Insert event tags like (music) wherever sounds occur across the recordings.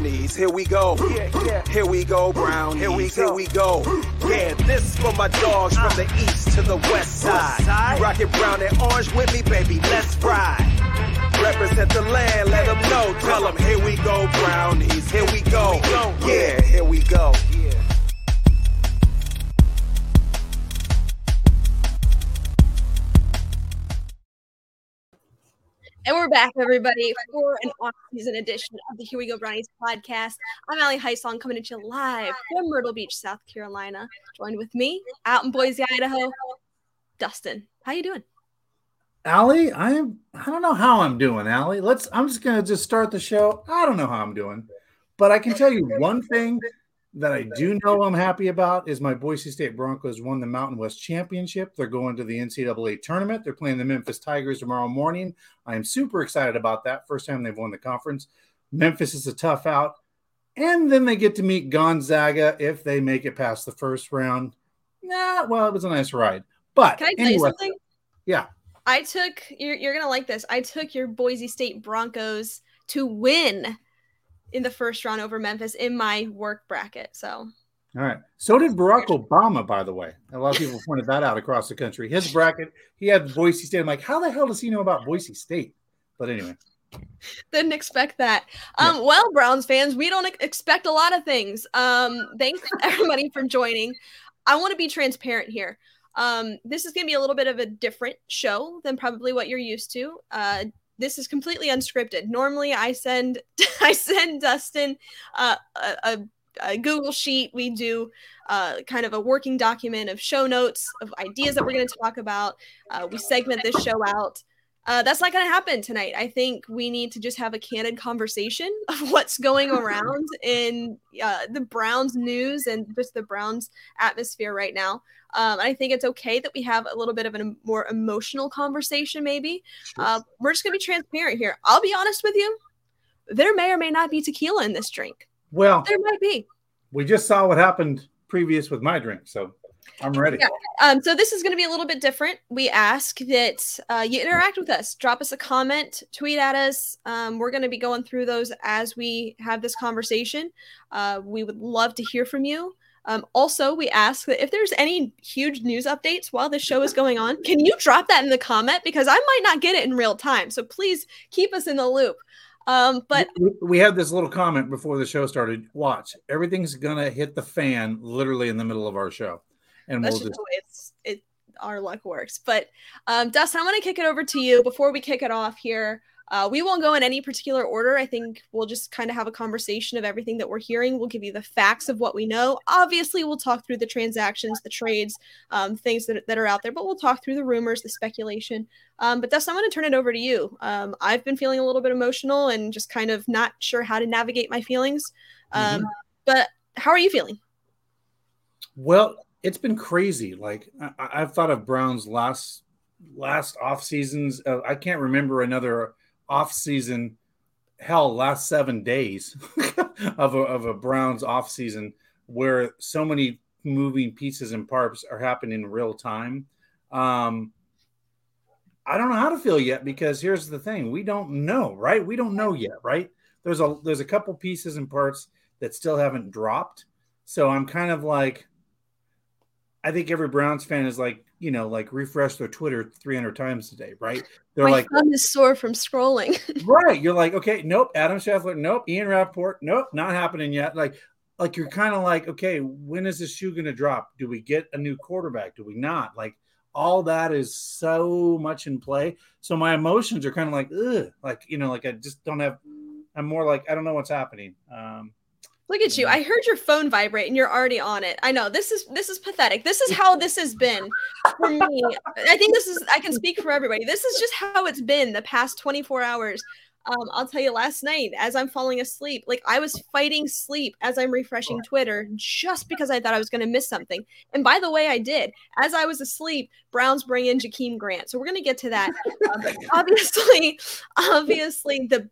brownies. Here we go. Here we go, brownies. Here we go. Here we go. Yeah, this for my dogs from the east to the west side. Rockin' brown and orange with me, baby. Let's ride. Represent the land, let them know. Tell them, here we go, brownies. Here we go. Yeah, here we go. And we're back, everybody, for an off-season edition of the Here We Go Brownies podcast. I'm Ali Heisong coming at you live from Myrtle Beach, South Carolina. Joined with me out in Boise, Idaho, Dustin. How you doing? Ali, I'm I don't know how I'm doing, Ali. Let's I'm just gonna just start the show. I don't know how I'm doing, but I can tell you one thing that I do know I'm happy about is my Boise State Broncos won the Mountain West Championship. They're going to the NCAA tournament. They're playing the Memphis Tigers tomorrow morning. I am super excited about that. First time they've won the conference. Memphis is a tough out. And then they get to meet Gonzaga if they make it past the first round. Nah, well, it was a nice ride. But can I tell anyway, you something? Yeah. I took you're, you're gonna like this. I took your Boise State Broncos to win in the first round over Memphis in my work bracket. So all right. So did Barack Obama, by the way. A lot of people pointed that out across the country. His bracket, he had Boise State. I'm like, how the hell does he know about Boise State? But anyway. Didn't expect that. Um, yeah. Well, Browns fans, we don't expect a lot of things. Um, thanks (laughs) everybody for joining. I want to be transparent here. Um, this is going to be a little bit of a different show than probably what you're used to. Uh, this is completely unscripted. Normally, I send (laughs) I send Dustin uh, a, a, Google sheet. We do uh, kind of a working document of show notes of ideas that we're going to talk about. Uh, we segment this show out. Uh, that's not going to happen tonight. I think we need to just have a candid conversation (laughs) of what's going around in uh, the Browns news and just the Browns atmosphere right now. Um, I think it's okay that we have a little bit of a more emotional conversation, maybe. Sure. Uh, we're just going to be transparent here. I'll be honest with you. There may or may not be tequila in this drink. Well, there might be. We just saw what happened previous with my drink. So I'm ready. Yeah. Um, so this is going to be a little bit different. We ask that uh, you interact with us, drop us a comment, tweet at us. Um, we're going to be going through those as we have this conversation. Uh, we would love to hear from you. Um, also, we ask that if there's any huge news updates while the show is going on, can you drop that in the comment because I might not get it in real time. So please keep us in the loop. Um, but we had this little comment before the show started. Watch, everything's gonna hit the fan literally in the middle of our show and That's we'll just, it's it our luck works. But um, Dustin, I want to kick it over to you before we kick it off here. Uh, we won't go in any particular order. I think we'll just kind of have a conversation of everything that we're hearing. We'll give you the facts of what we know. Obviously, we'll talk through the transactions, the trades, um, things that, that are out there, but we'll talk through the rumors, the speculation. Um, but Dustin, I'm going to turn it over to you. Um, I've been feeling a little bit emotional and just kind of not sure how to navigate my feelings. Um, mm-hmm. But how are you feeling? Well, it's been crazy. Like I, have thought of Browns last last off seasons. Uh, I can't remember another off season. Hell, last seven days (laughs) of a, of a Browns off season where so many moving pieces and parts are happening in real time. Um, I don't know how to feel yet because here's the thing: we don't know, right? We don't know yet, right? There's a there's a couple pieces and parts that still haven't dropped, so I'm kind of like I think every Browns fan is like, you know, like refresh their Twitter 300 times a day, right? They're My like, thumb is sore from scrolling. (laughs) right. You're like, okay, nope. Adam Schefter, nope. Ian Rapoport, nope, not happening yet. Like, like you're kind of like, okay, when is this shoe going to drop? Do we get a new quarterback? Do we not? Like, all that is so much in play. So my emotions are kind of like, ugh, like you know, like I just don't have. I'm more like I don't know what's happening. Um, Look at you. I heard your phone vibrate and you're already on it. I know. This is this is pathetic. This is how this has been for me. I think this is I can speak for everybody. This is just how it's been the past 24 hours. Um, I'll tell you last night as I'm falling asleep, like I was fighting sleep as I'm refreshing Twitter just because I thought I was going to miss something. And by the way, I did. As I was asleep, Browns bring in Jakeem Grant. So we're going to get to that. Um, obviously, (laughs) obviously, the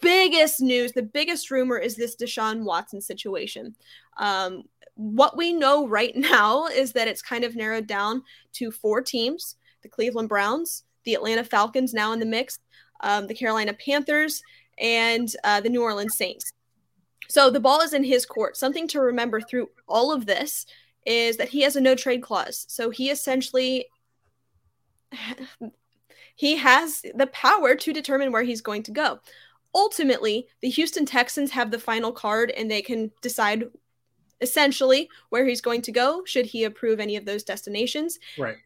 biggest news, the biggest rumor is this Deshaun Watson situation. Um, what we know right (laughs) now is that it's kind of narrowed down to four teams the Cleveland Browns, the Atlanta Falcons now in the mix, um, the Carolina Panthers, and uh, the New Orleans Saints. So the ball is in his court. Something to remember through all of this is that he has a no trade clause. So he essentially (laughs) he has the power to determine where he's going to go. Ultimately, the Houston Texans have the final card and they can decide essentially where he's going to go should he approve any of those destinations. Right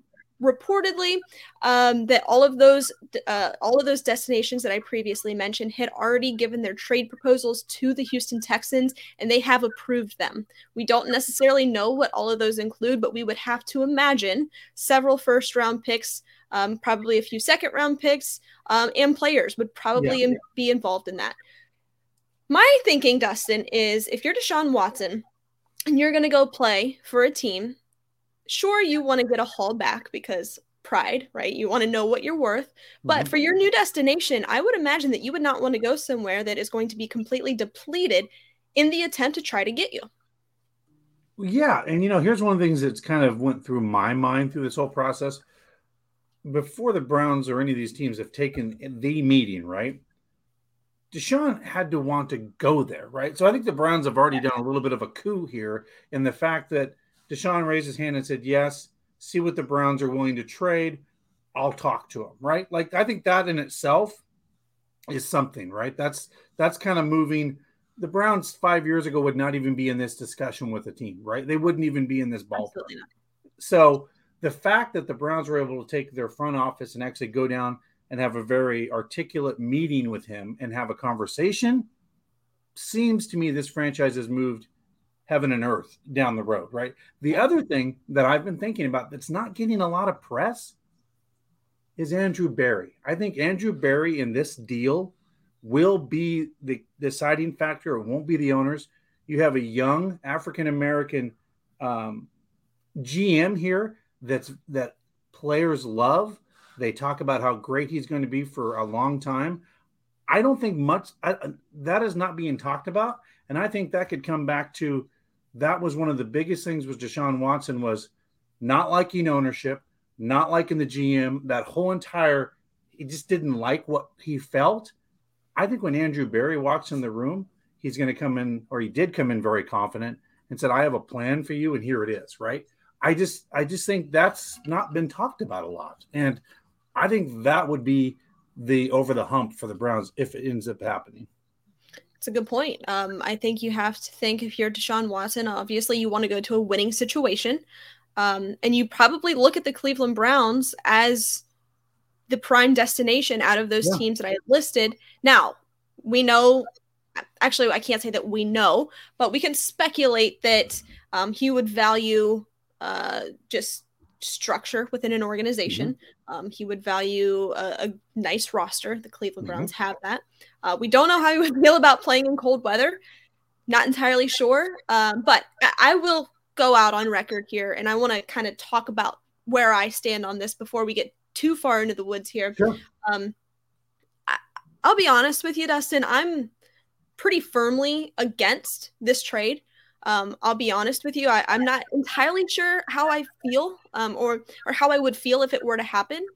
reportedly um, that all of those uh, all of those destinations that I previously mentioned had already given their trade proposals to the Houston Texans and they have approved them. We don't necessarily know what all of those include, but we would have to imagine several first round picks, um, probably a few second round picks, um, and players would probably yeah. be involved in that. My thinking, Dustin, is if you're Deshaun Watson and you're going to go play for a team sure you want to get a haul back because pride, right? You want to know what you're worth. But mm-hmm. for your new destination, I would imagine that you would not want to go somewhere that is going to be completely depleted in the attempt to try to get you. Yeah, and you know, here's one of the things that's kind of went through my mind through this whole process. Before the Browns or any of these teams have taken the meeting, right? Deshaun had to want to go there, right? So I think the Browns have already done a little bit of a coup here in the fact that Deshaun raised his hand and said, Yes, see what the Browns are willing to trade. I'll talk to him, right? Like I think that in itself is something, right? That's that's kind of moving. The Browns five years ago would not even be in this discussion with the team, right? They wouldn't even be in this ballpark. So the fact that the Browns were able to take their front office and actually go down and have a very articulate meeting with him and have a conversation seems to me this franchise has moved heaven and earth down the road, right? The other thing that I've been thinking about that's not getting a lot of press is Andrew Berry. I think Andrew Berry in this deal will be the deciding factor. It won't be the owners. You have a young African American um, GM here that's that players love. They talk about how great he's going to be for a long time. I don't think much I, uh, that is not being talked about, and I think that could come back to that was one of the biggest things was Deshaun Watson was not liking ownership, not liking the GM, that whole entire he just didn't like what he felt. I think when Andrew Berry walks in the room, he's going to come in, or he did come in very confident and said, I have a plan for you, and here it is, right? I just I just think that's not been talked about a lot. And I think that would be the over the hump for the Browns if it ends up happening. It's a good point. Um, I think you have to think if you're Deshaun Watson, obviously you want to go to a winning situation. Um, and you probably look at the Cleveland Browns as the prime destination out of those yeah. teams that I listed. Now, we know, actually, I can't say that we know, but we can speculate that um, he would value uh, just structure within an organization. Mm-hmm. Um, he would value a, a, nice roster. The Cleveland mm-hmm. Browns mm-hmm. have that. Uh, we don't know how he would (laughs) feel about playing in cold weather. Not entirely sure, um, but I will go out on record here, and I want to kind of talk about where I stand on this before we get too far into the woods here. Sure. Um, I, I'll be honest with you, Dustin. I'm pretty firmly against this trade. Um, I'll be honest with you. I, am not entirely sure how I feel, um, or or how I would feel if it were to happen.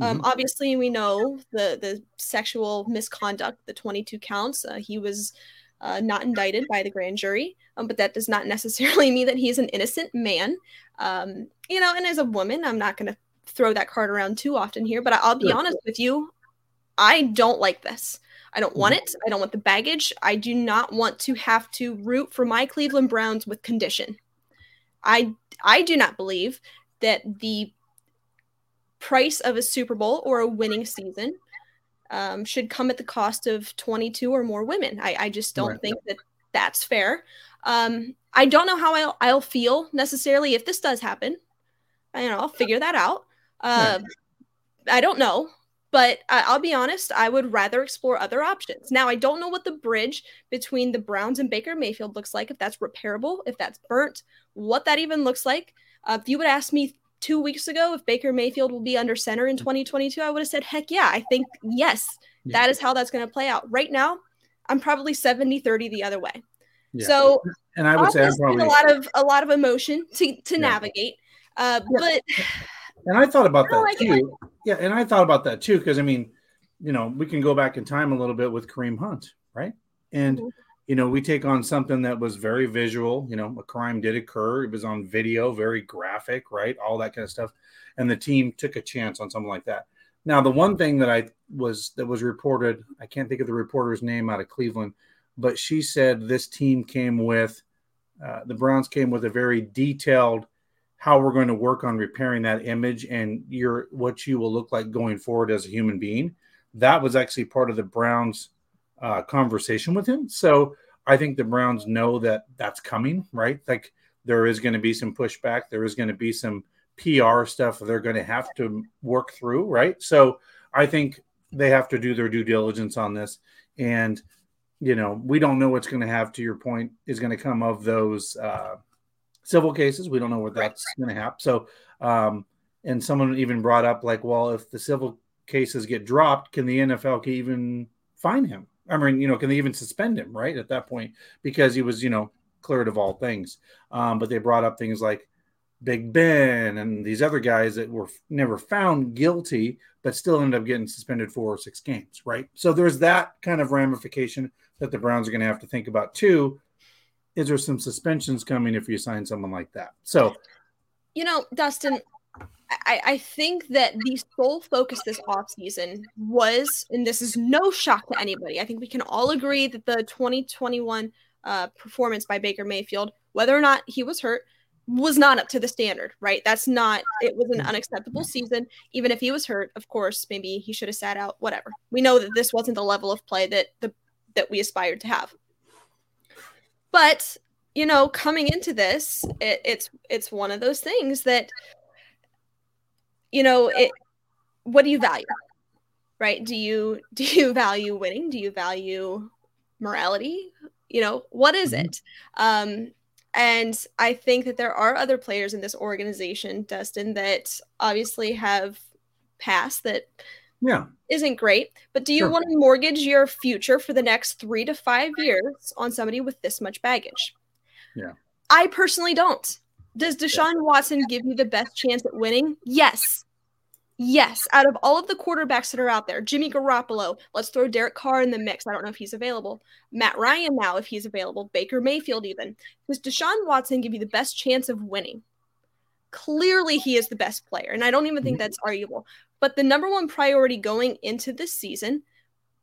Um, mm-hmm. Obviously, we know the the sexual misconduct, the 22 counts. Uh, he was uh, not indicted by the grand jury, um, but that does not necessarily (laughs) mean that he's an innocent man. Um, you know, and as a woman, I'm not going to throw that card around too often here, but I'll be honest with you. I don't like this. I don't want mm-hmm. it. I don't want the baggage. I do not want to have to root for my Cleveland Browns with condition. I I do not believe that the price of a Super Bowl or a winning season um, should come at the cost of 22 or more women. I, I just don't right. think that that's fair. Um, I don't know how I'll, I'll, feel necessarily if this does happen. I don't know I'll figure that out. Uh, I don't know, but I'll be honest, I would rather explore other options. Now, I don't know what the bridge between the Browns and Baker Mayfield looks like, if that's repairable, if that's burnt, what that even looks like. Uh, if you would ask me two weeks ago if Baker Mayfield will be under center in 2022, I would have said, heck yeah. I think, yes, yeah. that is how that's going to play out. Right now, I'm probably 70 30 the other way. Yeah. So, and I would say I'm probably a lot of a lot of emotion to to yeah. navigate. Uh, but and I thought about that like too. It. Yeah, and I thought about that too because I mean, you know, we can go back in time a little bit with Kareem Hunt, right? And mm-hmm. you know, we take on something that was very visual. You know, a crime did occur. It was on video, very graphic, right? All that kind of stuff. And the team took a chance on something like that. Now, the one thing that I was that was reported, I can't think of the reporter's name out of Cleveland, but she said this team came with uh, the Browns came with a very detailed how we're going to work on repairing that image and your what you will look like going forward as a human being. That was actually part of the Browns uh, conversation with him. So I think the Browns know that that's coming, right? Like there is going to be some pushback. There is going to be some PR stuff they're going to have to work through, right? So I think they have to do their due diligence on this. And, you know, we don't know what's going to have, to your point, is going to come of those uh, civil cases. We don't know what that's right. going to happen. So, um, and someone even brought up, like, well, if the civil cases get dropped, can the NFL even fine him? I mean, you know, can they even suspend him, right? At that point, because he was, you know, cleared of all things. Um, but they brought up things like Big Ben and these other guys that were never found guilty, but still ended up getting suspended four or six games, right? So there's that kind of ramification that the Browns are going to have to think about too. Is there some suspensions coming if you sign someone like that? So, you know, Dustin, I, I think that the sole focus this offseason was, and this is no shock to anybody, I think we can all agree that the 2021 uh, performance by Baker Mayfield, whether or not he was hurt, was not up to the standard, right? That's not, it was an unacceptable season. Even if he was hurt, of course, maybe he should have sat out, whatever. We know that this wasn't the level of play that the that we aspired to have. But, you know, coming into this, it, it's it's one of those things that you know, it what do you value? Right? Do you (laughs) do you value winning? Do you value morality? You know, what is mm-hmm. it? Um and I think that there are other players in this organization, Dustin, that obviously have passed that yeah isn't great. But do you sure. want to mortgage your future for the next three to five years on somebody with this much baggage? Yeah. I personally don't. Does Deshaun yeah. Watson give you the best chance at winning? Yes. Yes, out of all of the quarterbacks that are out there, Jimmy Garoppolo, let's throw Derek Carr in the mix. I don't know if he's available. Matt Ryan now, if he's available. Baker Mayfield, even. Does Deshaun Watson give you the best chance of winning? Clearly, he is the best player, and I don't even think mm-hmm. that's arguable. But the number one priority going into this season,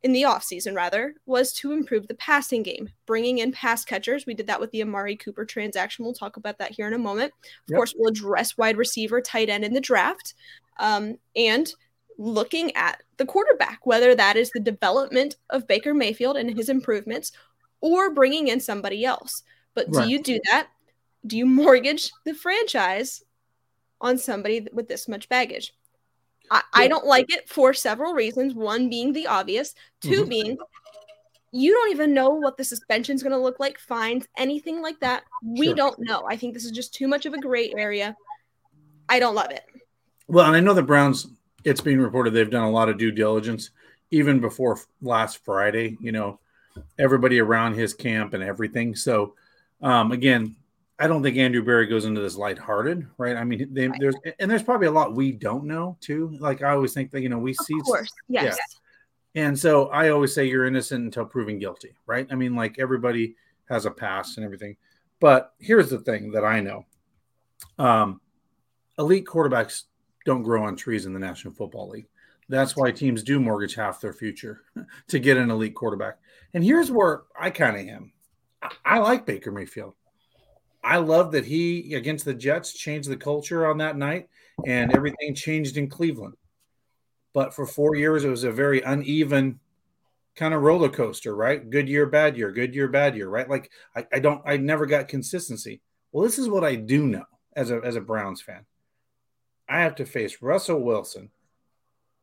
in the offseason rather, was to improve the passing game, bringing in pass catchers. We did that with the Amari Cooper transaction. We'll talk about that here in a moment. Of yep. course, we'll address wide receiver, tight end in the draft um, and looking at the quarterback, whether that is the development of Baker Mayfield and his improvements or bringing in somebody else. But right. do you do that? Do you mortgage the franchise on somebody with this much baggage? I, I don't like it for several reasons. One being the obvious, 2 mm-hmm. being you don't even know what the suspension is going to look like, fines, anything like that. We sure. don't know. I think this is just too much of a gray area. I don't love it. Well, and I know the Browns, it's being reported they've done a lot of due diligence even before last Friday, you know, everybody around his camp and everything. So, um, again, I don't think Andrew Berry goes into this lighthearted, right? I mean, they, there's and there's probably a lot we don't know too. Like I always think that you know we of see, course, yes. Yeah. And so I always say you're innocent until proven guilty, right? I mean, like everybody has a past and everything. But here's the thing that I know: um, elite quarterbacks don't grow on trees in the National Football League. That's why teams do mortgage half their future (laughs) to get an elite quarterback. And here's where I kind of am. I like Baker Mayfield. I love that he against the Jets changed the culture on that night and everything changed in Cleveland. But for four years, it was a very uneven kind of roller coaster, right? Good year, bad year, good year, bad year, right? Like I, I don't, I never got consistency. Well, this is what I do know as a as a Browns fan. I have to face Russell Wilson,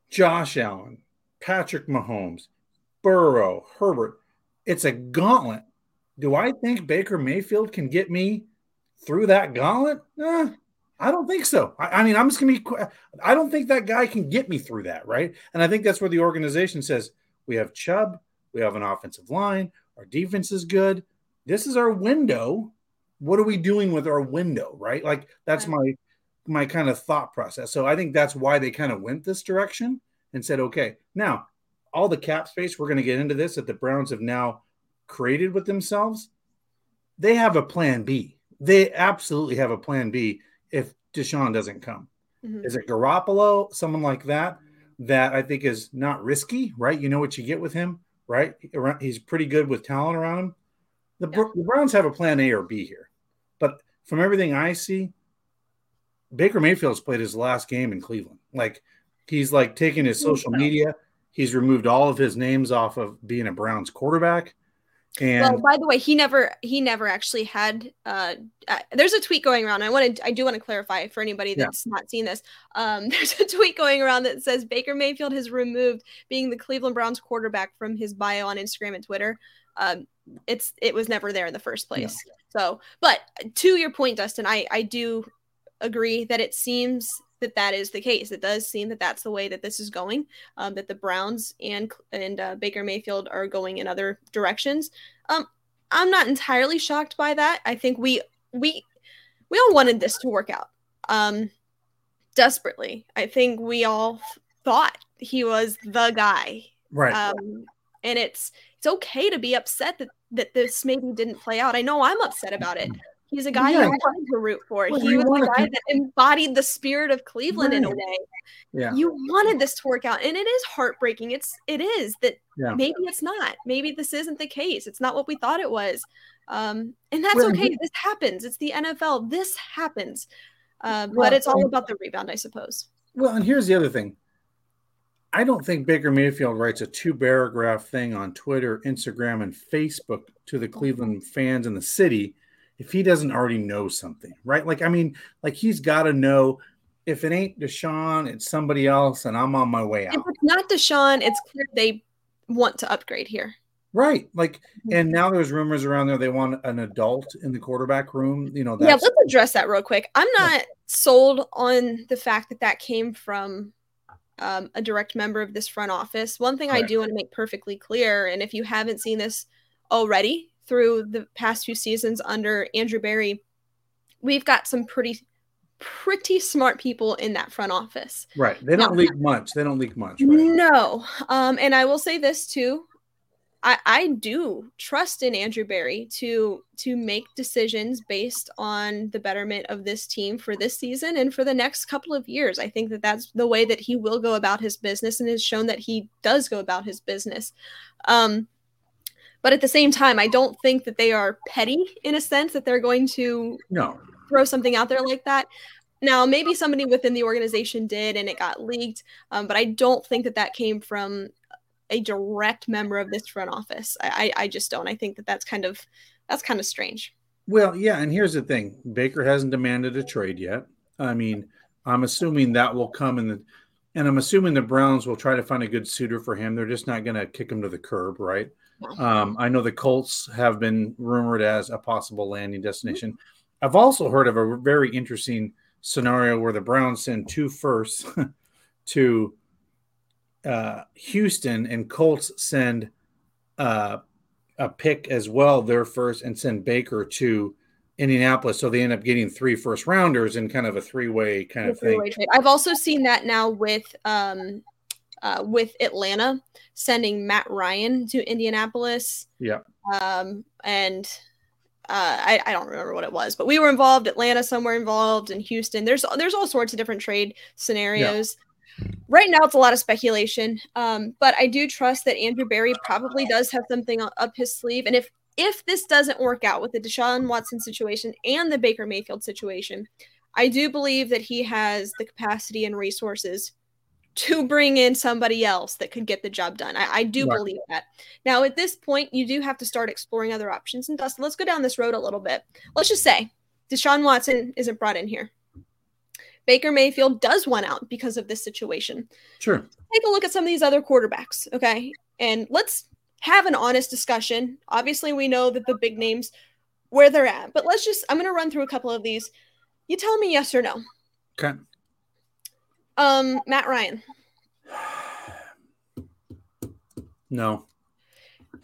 Josh Allen, Patrick Mahomes, Burrow, Herbert. It's a gauntlet. Do I think Baker Mayfield can get me through that gauntlet? Eh, I don't think so. I, I mean, I'm just gonna be. I don't think that guy can get me through that, right? And I think that's where the organization says we have Chubb, we have an offensive line, our defense is good. This is our window. What are we doing with our window, right? Like that's my my kind of thought process. So I think that's why they kind of went this direction and said, okay, now all the cap space, we're going to get into this that the Browns have now created with themselves, they have a plan B. They absolutely have a plan B if Deshaun doesn't come. Mm-hmm. Is it Garoppolo, someone like that, that I think is not risky, right? You know what you get with him, right? He's pretty good with talent around him. The, yeah. the Browns have a plan A or B here. But from everything I see, Baker Mayfield's played his last game in Cleveland. Like he's like taking his social media, he's removed all of his names off of being a Browns quarterback. And well, by the way, he never he never actually had. Uh, uh, there's a tweet going around. I wanted I do want to clarify for anybody that's yeah. not seen this. Um, (laughs) there's a tweet going around that says Baker Mayfield has removed being the Cleveland Browns quarterback from his bio on Instagram and Twitter. Um, it's it was never there in the first place. Yeah. So, but to your point, Dustin, I I do agree that it seems that that is the case. It does seem that that's the way that this is going. Um, that the Browns and and uh, Baker Mayfield are going in other directions. Um, I'm not entirely shocked by that. I think we we we all wanted this to work out um, desperately. I think we all thought he was the guy, right? Um, and it's it's okay to be upset that that this maybe didn't play out. I know I'm upset about it. He's a guy yeah. you wanted to root for. Well, he was the guy that embodied the spirit of Cleveland right. in a way. Yeah. You wanted this to work out. And it is heartbreaking. It's it is that yeah. maybe it's not. Maybe this isn't the case. It's not what we thought it was. Um, and that's well, okay. This happens. It's the NFL. This happens. Uh, well, but it's all about the rebound, I suppose. Well, and here's the other thing. I don't think Baker Mayfield writes a two paragraph thing on Twitter, Instagram, and Facebook to the Cleveland fans in the city if he doesn't already know something, right? Like, I mean, like he's got to know if it ain't Deshaun, it's somebody else, and I'm on my way out. If it's not Deshaun, it's clear they want to upgrade here. Right. Like, mm-hmm. and now there's rumors around there they want an adult in the quarterback room. You know, yeah, let's address that real quick. I'm not sold on the fact that that came from um, a direct member of this front office. One thing Correct. I do want to make perfectly clear, and if you haven't seen this already, through the past few seasons under Andrew Berry, we've got some pretty pretty smart people in that front office. Right. They don't now, leak much. They don't leak much. Right? No. Um, and I will say this too. I, I do trust in Andrew Berry to to make decisions based on the betterment of this team for this season and for the next couple of years. I think that that's the way that he will go about his business and has shown that he does go about his business. Um, but at the same time, I don't think that they are petty in a sense that they're going to no. throw something out there like that. Now, maybe somebody within the organization did and it got leaked, um, but I don't think that that came from a direct member of this front office. I, I, I just don't. I think that that's kind of that's kind of strange. Well, yeah, and here's the thing: Baker hasn't demanded a trade yet. I mean, I'm assuming that will come in the, and I'm assuming the Browns will try to find a good suitor for him. They're just not going to kick him to the curb, right? Um, I know the Colts have been rumored as a possible landing destination. I've also heard of a very interesting scenario where the Browns send two firsts (laughs) to uh, Houston and Colts send uh, a pick as well, their first, and send Baker to Indianapolis. So they end up getting three first rounders in kind of a three way kind of thing. Trade. I've also seen that now with um, uh, with Atlanta sending Matt Ryan to Indianapolis. Yeah. Um, and uh, I, I don't remember what it was, but we were involved. Atlanta somewhere involved, in Houston. There's there's all sorts of different trade scenarios. Yeah. Right now, it's a lot of speculation, um, but I do trust that Andrew Berry probably does have something up his sleeve. And if if this doesn't work out with the Deshaun Watson situation and the Baker Mayfield situation, I do believe that he has the capacity and resources to bring in somebody else that could get the job done. I, I do right. believe that. Now, at this point, you do have to start exploring other options. And Dustin, let's go down this road a little bit. Let's just say Deshaun Watson isn't brought in here. Baker Mayfield does want out because of this situation. Sure. Take a look at some of these other quarterbacks, okay? And let's have an honest discussion. Obviously, we know that the big names where they're at, but let's just I'm going to run through a couple of these. You tell me yes or no. Okay. Um, Matt Ryan. (sighs) No.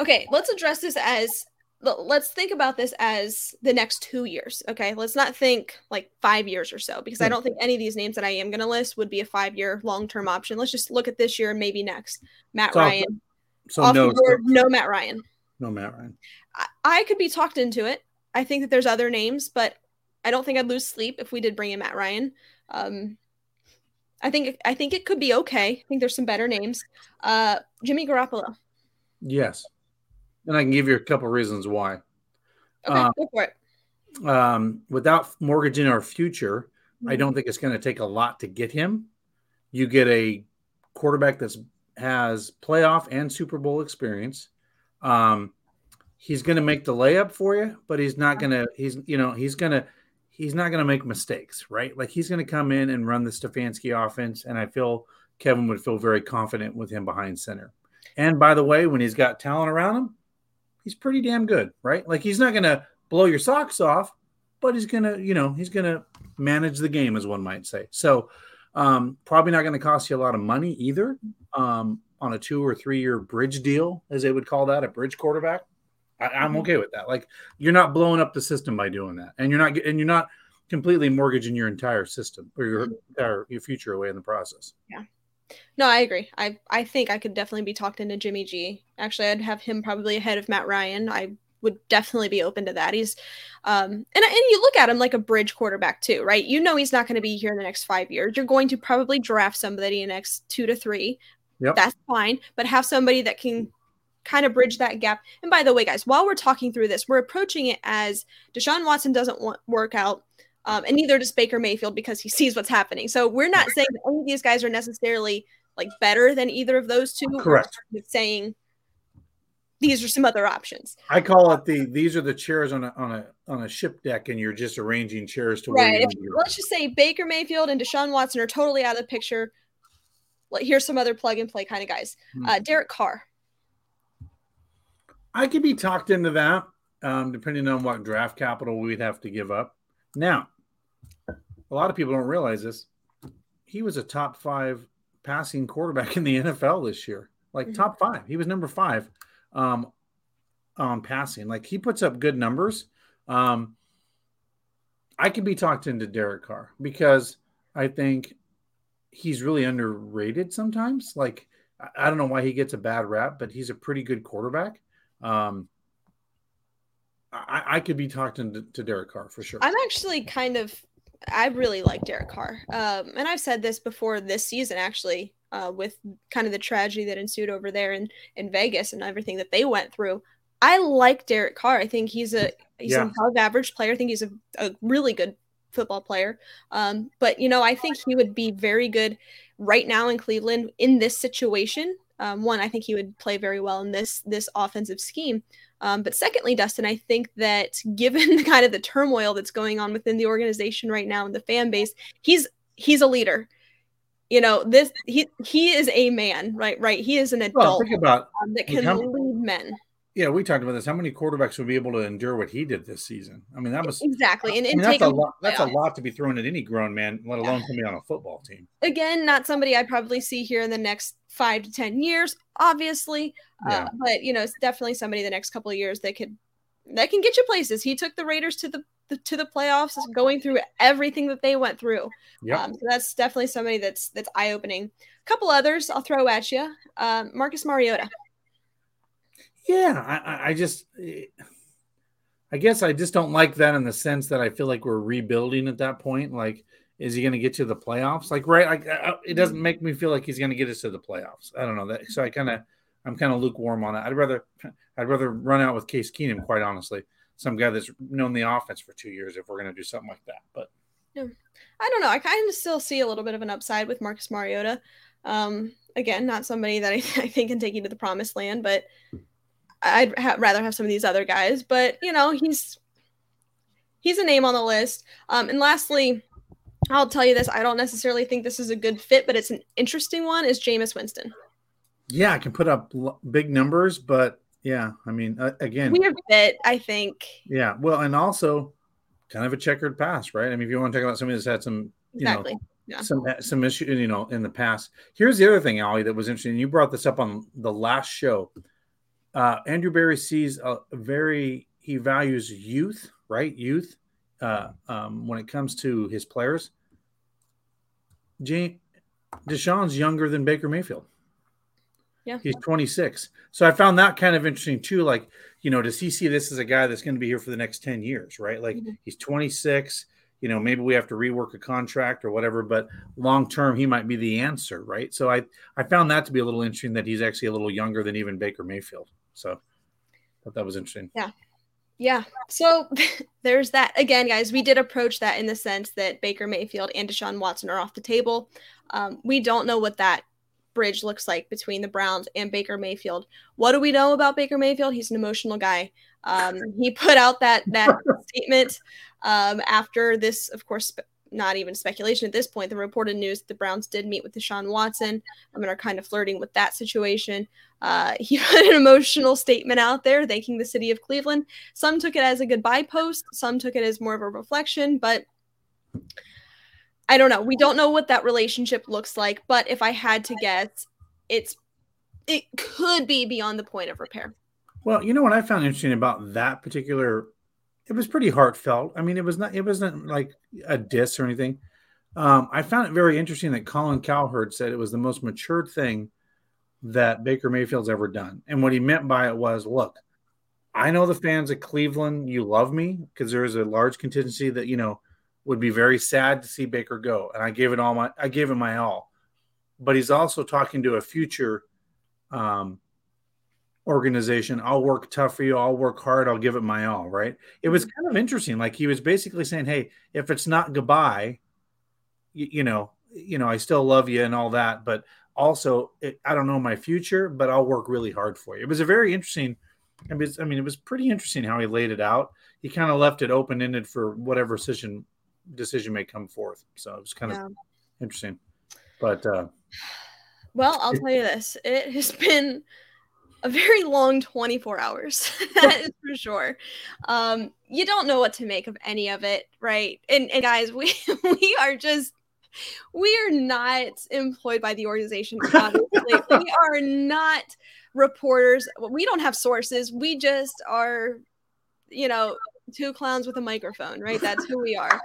Okay, let's address this as let's think about this as the next two years. Okay, let's not think like five years or so because I don't think any of these names that I am going to list would be a five year long term option. Let's just look at this year and maybe next. Matt so, Ryan. So no, board, no Matt Ryan. No Matt Ryan. I, I could be talked into it. I think that there's other names, but I don't think I'd lose sleep if we did bring in Matt Ryan. Um, I think I think it could be okay. I think there's some better names. Uh, Jimmy Garoppolo. Yes, and I can give you a couple reasons why. Okay, uh, go for it. Um, without mortgaging our future, mm-hmm. I don't think it's going to take a lot to get him. You get a quarterback that's has playoff and Super Bowl experience. Um, he's going to make the layup for you, but he's not going to. He's you know he's going to he's not going to make mistakes, right? Like he's going to come in and run the Stefanski offense, and I feel Kevin would feel very confident with him behind center. And by the way, when he's got talent around him, he's pretty damn good, right? Like he's not going to blow your socks off, but he's going to, you know, he's going to manage the game, as one might say. So um, probably not going to cost you a lot of money either um, on a two or three year bridge deal, as they would call that, a bridge quarterback. I, am mm-hmm. okay with that. Like you're not blowing up the system by doing that, and you're not and you're not completely mortgaging your entire system or your mm-hmm. entire your future away in the process. Yeah. No, I agree. I I think I could definitely be talked into Jimmy G. Actually, I'd have him probably ahead of Matt Ryan. I would definitely be open to that. He's um and and you look at him like a bridge quarterback too, right? You know he's not going to be here in the next 5 years. You're going to probably draft somebody in the next 2 to 3. Yep. That's fine, but have somebody that can kind of bridge that gap. And by the way, guys, while we're talking through this, we're approaching it as Deshaun Watson doesn't want, work out, um, and neither does Baker Mayfield because he (laughs) sees what's happening. So we're not saying that any of these guys are necessarily like better than either of those two. Correct. We're saying these are some other options. I call it the these are the chairs on a on a on a ship deck, and you're just arranging chairs to right. If, let's just say Baker Mayfield and Deshaun Watson are totally out of the picture. Here's some other plug and play kind of guys. Hmm. Uh, Derek Carr. I could be talked into that, um, depending on what draft capital we'd have to give up. Now, a lot of people don't realize this. He was a top five passing quarterback in the NFL this year, like mm-hmm. top five. He was number five um, on passing. Like he puts up good numbers. Um, I could be talked into Derek Carr because I think he's really underrated sometimes. Like I don't know why he gets a bad rap, but he's a pretty good quarterback. Um, I, I could be talking to, to Derek Carr for sure. I'm actually kind of, I really like Derek Carr. Um, and I've said this before this season, actually, uh, with kind of the tragedy that ensued over there in, in Vegas and everything that they went through. I like Derek Carr. I think he's a he's yeah. an above average player. I think he's a, a really good football player. Um, but you know, I think he would be very good right now in Cleveland in this situation um, one, I think he would play very well in this this offensive scheme. Um, but secondly, Dustin, I think that given (laughs) the kind of the turmoil that's going on within the organization right now and the fan base, he's he's a leader. You know, this he he is a man, right? Right. He is an adult well, think about, um, that can lead men. Yeah, we talked about this. How many quarterbacks would be able to endure what he did this season? I mean, that was exactly. And, I mean, that's a lot. That's a lot to be thrown at any grown man, let alone yeah. somebody on a football team. Again, not somebody I'd probably see here in the next five to ten years, obviously. Uh, yeah. Uh, but you know, it's definitely somebody the next couple of years that could that can get you places. He took the Raiders to the, the to the playoffs, going through everything that they went through. Yeah, um, so that's definitely somebody that's that's eye opening. A couple others I'll throw at you. Um, Marcus Mariota. Yeah, I, I just, I guess I just don't like that in the sense that I feel like we're rebuilding at that point. Like, is he going to get to the playoffs? Like, right? Like, it doesn't make me feel like he's going to get us to the playoffs. I don't know that. So I kind of, I'm kind of lukewarm on it. I'd rather, I'd rather run out with Case Keenum, quite honestly. Some guy that's known the offense for two years if we're going to do something like that. But yeah. I don't know. I kind of still see a little bit of an upside with Marcus Mariota. Um, again, not somebody that I, (laughs) I think can take you to the promised land, but I'd ha- rather have some of these other guys, but you know, he's he's a name on the list. Um, and lastly, I'll tell you this: I don't necessarily think this is a good fit, but it's an interesting one. Is Jameis Winston? Yeah, I can put up l- big numbers, but yeah, I mean, uh, again, weird fit, I think. Yeah, well, and also kind of a checkered past, right? I mean, if you want to talk about somebody that's had some, you exactly. know, yeah. some some issue, you know, in the past. Here's the other thing, Ali, that was interesting. You brought this up on the last show uh, Andrew Berry sees a very he values youth, right? Youth uh, um, when it comes to his players. Jane, Deshaun's younger than Baker Mayfield. Yeah. He's 26. So I found that kind of interesting too. Like, you know, does he see this as a guy that's going to be here for the next 10 years, right? Like Mhm. he's 26. You know, maybe we have to rework a contract or whatever, but long term, he might be the answer, right? So I I found that to be a little interesting that he's actually a little younger than even Baker Mayfield. So thought that was interesting. Yeah. Yeah. So (laughs) there's that. Again, guys, we did approach that in the sense that Baker Mayfield and Deshaun Watson are off the table. Um, we don't know what that bridge looks like between the Browns and Baker Mayfield. What do we know about Baker Mayfield? He's an emotional guy. Um, he put out that that (laughs) statement um, after this, of course, not even speculation at this point. The reported news the Browns did meet with Deshaun Watson. I mean, are kind of flirting with that situation. Uh, (laughs) he put an emotional statement out there thanking the city of Cleveland. Some took it as a goodbye post, some took it as more of a reflection, but I don't know. We don't know what that relationship looks like, but if I had to guess, it's it could be beyond the point of repair. Well, you know what I found interesting about that particular it was pretty heartfelt. I mean, it was not it wasn't like a diss or anything. Um, I found it very interesting that Colin Cowherd said it was the most matured thing that Baker Mayfield's ever done. And what he meant by it was, look, I know the fans of Cleveland, you love me because there is a large contingency that, you know, would be very sad to see Baker go. And I gave it all my I gave it my all. But he's also talking to a future um organization. I'll work tough for you. I'll work hard. I'll give it my all. Right. It was kind of interesting. Like he was basically saying, Hey, if it's not goodbye, you, you know, you know, I still love you and all that, but also it, I don't know my future, but I'll work really hard for you. It was a very interesting. I mean, I mean, it was pretty interesting how he laid it out. He kind of left it open ended for whatever decision decision may come forth. So it was kind of interesting. But uh, Well, I'll tell you this. It has been a very long 24 hours. (laughs) that is for sure. Um, you don't know what to make of any of it, right? And, and guys, we (laughs) we are just we are not employed by the organization. (laughs) Obviously, we are not reporters. We don't have sources. We just are, you know, two clowns with a microphone, right? That's who we are.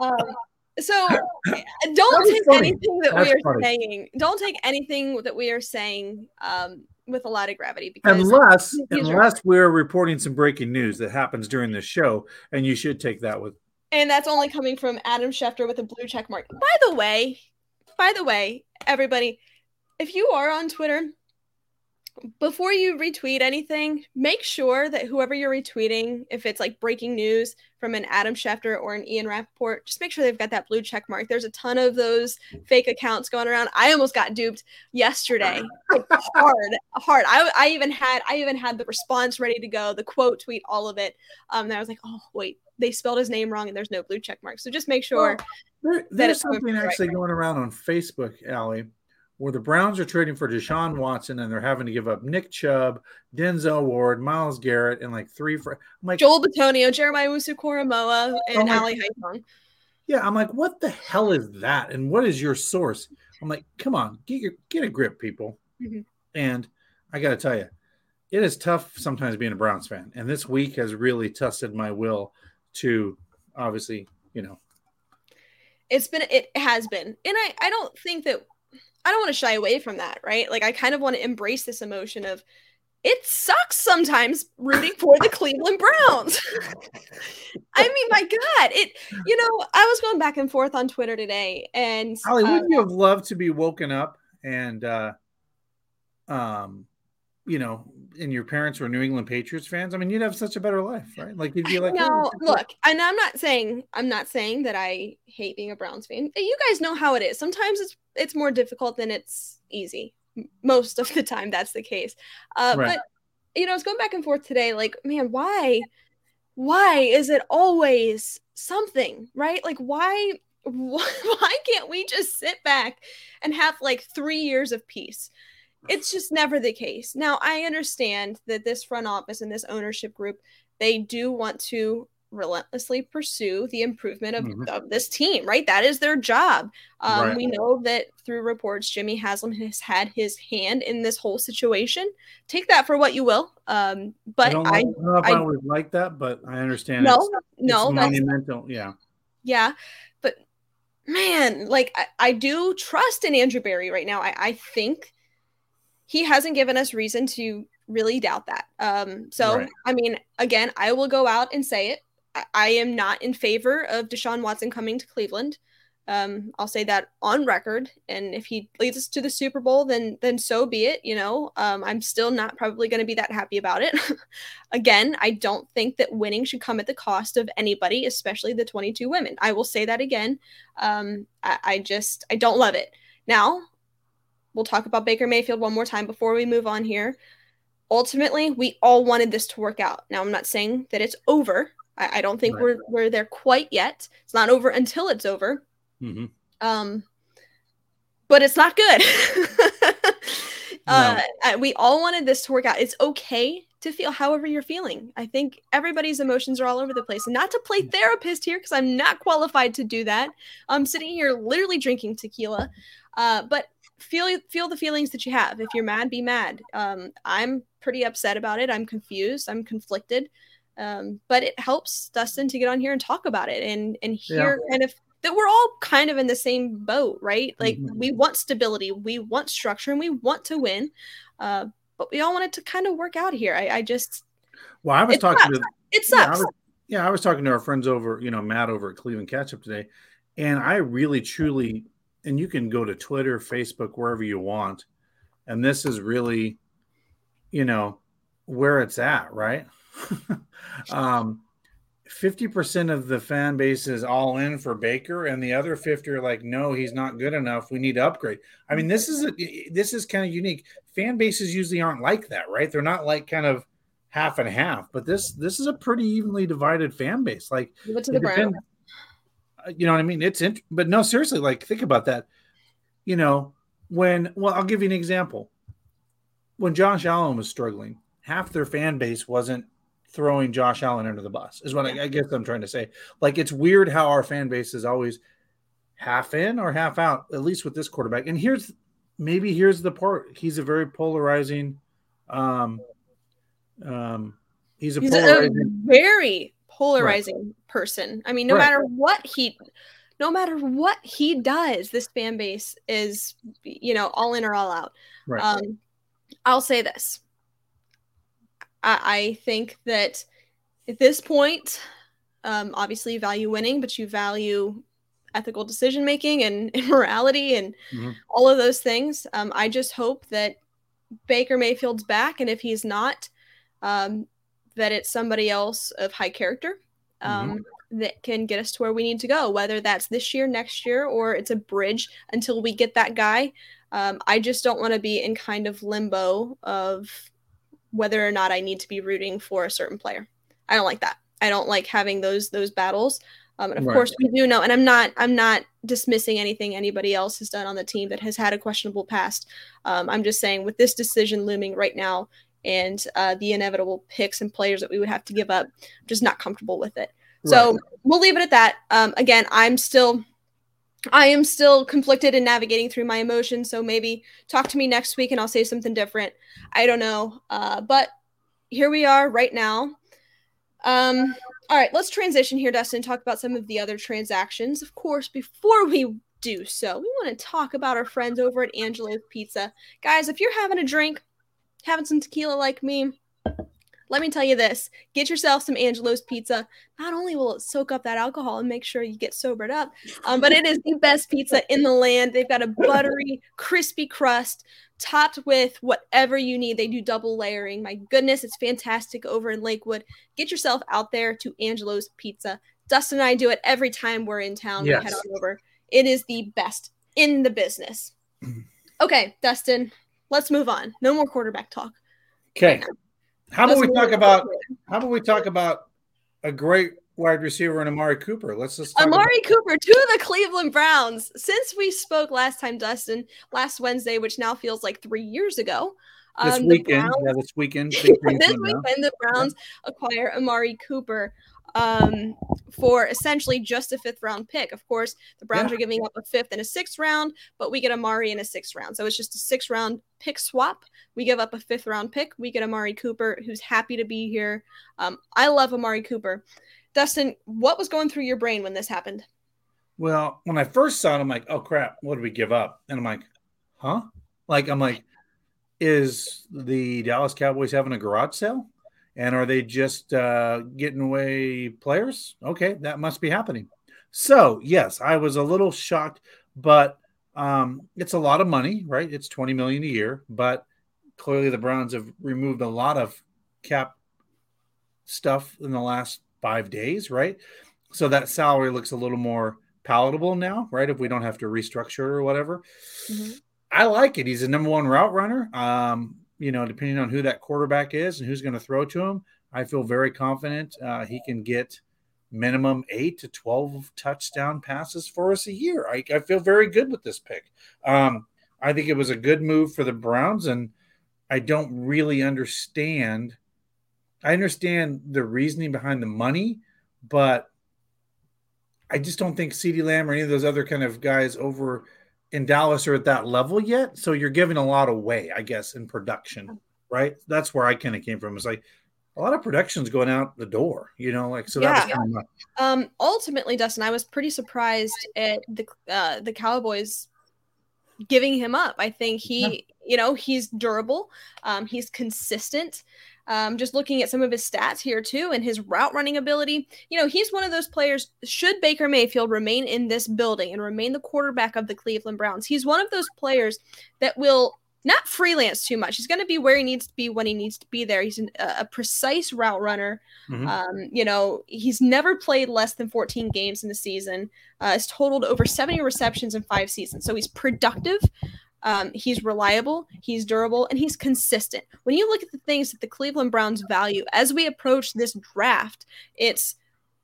Um, so (laughs) don't take funny. anything that That's we are funny. saying. Don't take anything that we are saying um, with a lot of gravity because unless unless we're reporting some breaking news that happens during the show, and you should take that with and that's only coming from Adam Schefter with a blue check mark. By the way, by the way, everybody, if you are on Twitter, before you retweet anything, make sure that whoever you're retweeting, if it's like breaking news from an Adam Schefter or an Ian Rapoport, just make sure they've got that blue check mark. There's a ton of those fake accounts going around. I almost got duped yesterday. (laughs) Hard, hard. I, I even had I even had the response ready to go, the quote tweet, all of it. Um, and I was like, oh wait, they spelled his name wrong and there's no blue check mark. So just make sure. There, That there's it's something the right actually going around on Facebook, Allie, where the Browns are trading for Deshaun Watson and they're having to give up Nick Chubb, Denzel Ward, Myles Garrett, and like three. For, I'm like, Joel Bitonio, Jeremiah Owusu-Koramoah, and my- Ali Haifong. yeah, I'm like, what the hell is that? And what is your source? I'm like, come on, get your get a grip, people. Mhm. And I got to tell you, it is tough sometimes being a Browns fan, and this week has really tested my will to obviously, you know, It's been it has been. And I I don't think that I don't want to shy away from that, right? Like I kind of want to embrace this emotion of it sucks sometimes rooting for the Cleveland Browns. I mean, my God, it. You know, I was going back and forth on Twitter today, and Holly, uh, wouldn't you have loved to be woken up and, uh, um, you know, and your parents were New England Patriots fans? I mean, you'd have such a better life, right? Like you'd be like, no, "Oh, look, and I'm not saying I'm not saying that I hate being a Browns fan. You guys know how it is. Sometimes it's it's more difficult than it's easy. Most of the time, that's the case. Uh, Right. But you know, I was going back and forth today. Like, man, why, why is it always something, right? Like, why, why, (laughs) why can't we just sit back and have like three years of peace? It's just never the case. Now, I understand that this front office and this ownership group they do want to relentlessly pursue the improvement of, Mhm. of this team, right? That is their job. Um, Right. We know that through reports, Jimmy Haslam has had his hand in this whole situation. Take that for what you will. Um, but don't, I, know, I don't know if I, I- would like that, but I understand. no, it's, no, it's that's monumental. Yeah. yeah, but man, like I, I do trust in Andrew Berry right now. I, I think he hasn't given us reason to really doubt that. Um, so, right. I mean, again, I will go out and say it. I, I am not in favor of Deshaun Watson coming to Cleveland. Um, I'll say that on record. And if he leads us to the Super Bowl, then then so be it. You know, um, I'm still not probably going to be that happy about it. (laughs) Again, I don't think that winning should come at the cost of anybody, especially the 22 women. I will say that again. Um, I, I just I don't love it. Now, we'll talk about Baker Mayfield one more time before we move on here. Ultimately, we all wanted this to work out. Now, I'm not saying that it's over. I, I don't think right. we're we're there quite yet. It's not over until it's over Mm-hmm. Um, but it's not good. (laughs) uh, no. we all wanted this to work out. It's okay to feel however you're feeling. I think everybody's emotions are all over the place. And not to play mm. therapist here because I'm not qualified to do that. I'm sitting here literally drinking tequila. Uh, but feel feel the feelings that you have. If you're mad, be mad. Um, I'm pretty upset about it. I'm confused. I'm conflicted. Um, but it helps Dustin to get on here and talk about it and and hear yeah. kind of that we're all kind of in the same boat, right? Like mm-hmm. we want stability, we want structure, and we want to win. Uh, but we all want it to kind of work out here. I, I just well, I was talking sucks. to it sucks. Yeah I, was, yeah, I was talking to our friends over, you know, Matt over at Cleveland Ketchup today, and I really truly, and you can go to Twitter, Facebook, wherever you want, and this is really, you know, where it's at, right? (laughs) um, 50% of the fan base is all in for Baker and the other 50 are like no he's not good enough we need to upgrade. I mean this is a, this is kind of unique. Fan bases usually aren't like that, right? They're not like kind of half and half, but this this is a pretty evenly divided fan base. Like to the depends, uh, you know what I mean? It's int- but no seriously like think about that. You know, when well I'll give you an example. When Josh Allen was struggling, half their fan base wasn't throwing Josh Allen under the bus, is what I, I, guess I'm trying to say. Like it's weird how our fan base is always half in or half out, at least with this quarterback. And here's maybe here's the part. He's a very polarizing um um he's a, he's polarizing, a very polarizing right. person. I mean, no right. matter what he no matter what he does, this fan base is, you know, all in or all out. Right. Um, I'll say this. I, I think that at this point, um, obviously you value winning, but you value ethical decision making and, (laughs) and, morality and mm-hmm. all of those things. Um, I just hope that Baker Mayfield's back, and if he's not, um, that it's somebody else of high character um, mm-hmm. that can get us to where we need to go, whether that's this year, next year, or it's a bridge until we get that guy. Um, I just don't want to be in kind of limbo of whether or not I need to be rooting for a certain player. I don't like that. I don't like having those those battles. Um, and of right. course, we do know, and I'm not I'm not dismissing anything anybody else has done on the team that has had a questionable past. Um, I'm just saying with this decision looming right now and uh, the inevitable picks and players that we would have to give up, I'm just not comfortable with it. Right. So we'll leave it at that. Um, again, I'm still I am still conflicted and navigating through my emotions. So maybe talk to me next week and I'll say something different. I don't know. Uh, but here we are right now. Um, all right, let's transition here, Dustin, talk about some of the other transactions. Of course, before we do so, we want to talk about our friends over at Angelo's Pizza. Guys, if you're having a drink, having some tequila like me, let me tell you this get yourself some Angelo's pizza. Not only will it soak up that alcohol and make sure you get sobered up, um, but it is the best pizza in the land. They've got a buttery, crispy crust topped with whatever you need. They do double layering. My goodness, it's fantastic over in Lakewood. Get yourself out there to Angelo's Pizza. Dustin and I do it every time we're in town. Yes. We head on over. It is the best in the business. Okay, Dustin, let's move on. No more quarterback talk. Okay. How about we talk about how about we talk about a great wide receiver in Amari Cooper? Let's just Amari Cooper to the Cleveland Browns. Since we spoke last time, Dustin, last Wednesday, which now feels like three years ago. This um, weekend, Browns, yeah, this weekend. (laughs) this weekend, the Browns acquire Amari Cooper um, for essentially just a fifth round pick. Of course, the Browns yeah. are giving up a fifth and a sixth round, but we get Amari in a sixth round. So it's just a six round pick swap. We give up a fifth round pick. We get Amari Cooper, who's happy to be here. Um, I love Amari Cooper. Dustin, what was going through your brain when this happened? Well, when I first saw it, I'm like, oh crap, what did we give up? And I'm like, huh? Like, I'm like, is the Dallas Cowboys having a garage sale? And are they just uh, getting away players? Okay, that must be happening. So, yes, I was a little shocked, but um, it's a lot of money, right? It's 20 million a year, but clearly the Browns have removed a lot of cap stuff in the last five days, right? So that salary looks a little more palatable now, right? If we don't have to restructure or whatever. Mm-hmm. I like it. He's a number one route runner. Um, you know, depending on who that quarterback is and who's going to throw to him, I feel very confident uh, he can get minimum eight to 12 touchdown passes for us a year. I, I feel very good with this pick. Um, I think it was a good move for the Browns, and I don't really understand. I understand the reasoning behind the money, but I just don't think CeeDee Lamb or any of those other kind of guys over in Dallas are at that level yet. So you're giving a lot away, I guess, in production, right? That's where I kind of came from. It's like a lot of production's going out the door, you know, like so. Yeah. Kind of um. Ultimately, Dustin, I was pretty surprised at the uh, the Cowboys giving him up. I think he, yeah. you know, he's durable. Um, he's consistent. Um, just looking at some of his stats here too, and his route running ability. You know, he's one of those players. Should Baker Mayfield remain in this building and remain the quarterback of the Cleveland Browns, he's one of those players that will not freelance too much. He's going to be where he needs to be when he needs to be there. He's an, a precise route runner. Mm-hmm. Um, you know, he's never played less than 14 games in the season. Uh, has totaled over 70 receptions in five seasons. So he's productive. Um, he's reliable, he's durable, and he's consistent. When you look at the things that the Cleveland Browns value as we approach this draft, it's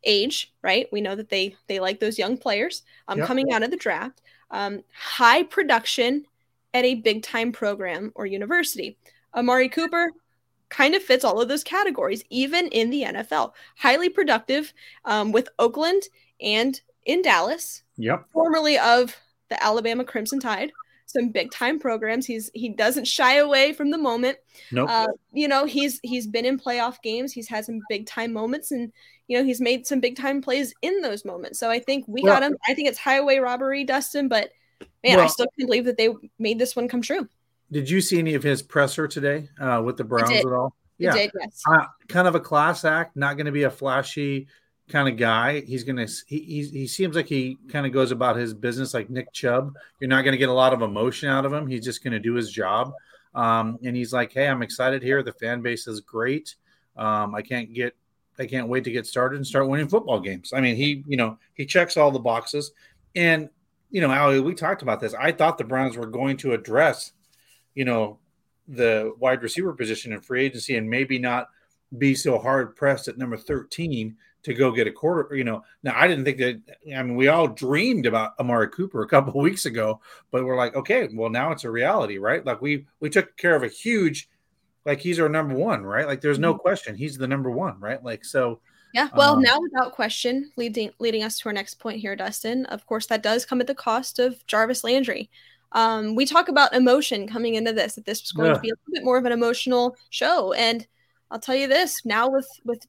age, right? We know that they they like those young players um, yep. coming out of the draft. Um, high production at a big time program or university. Amari Cooper kind of fits all of those categories, even in the NFL. Highly productive um, with Oakland and in Dallas. Yep. Formerly of the Alabama Crimson Tide some big time programs. He's he doesn't shy away from the moment. Nope. Uh, you know, he's he's been in playoff games. He's had some big time moments, and you know he's made some big time plays in those moments. So I think we well, got him. I think it's highway robbery, Dustin. But man, well, I still can't believe that they made this one come true. Did you see any of his presser today uh, with the Browns at all? Yeah, did, yes. Uh, kind of a class act. Not going to be a flashy kind of guy. He's gonna he he seems like he kind of goes about his business like Nick Chubb. You're not gonna get a lot of emotion out of him. He's just gonna do his job. Um, and he's like, hey, I'm excited here. The fan base is great. Um, I can't get I can't wait to get started and start winning football games. I mean, he you know he checks all the boxes. And you know, Ali, we talked about this. I thought the Browns were going to address, you know, the wide receiver position in free agency and maybe not be so hard pressed at number 13 to go get a quarter. You know, now I didn't think that. I mean, we all dreamed about Amari Cooper a couple (laughs) weeks ago, but we're like, okay, well now it's a reality, right? Like we we took care of a huge, like he's our number one, right? Like there's no mm-hmm. question, he's the number one, right? Like so. Yeah, well, um, now without question, leading leading us to our next point here, Dustin. Of course, that does come at the cost of Jarvis Landry. Um, we talk about emotion coming into this, that this was going yeah. to be a little bit more of an emotional show. And I'll tell you this now with with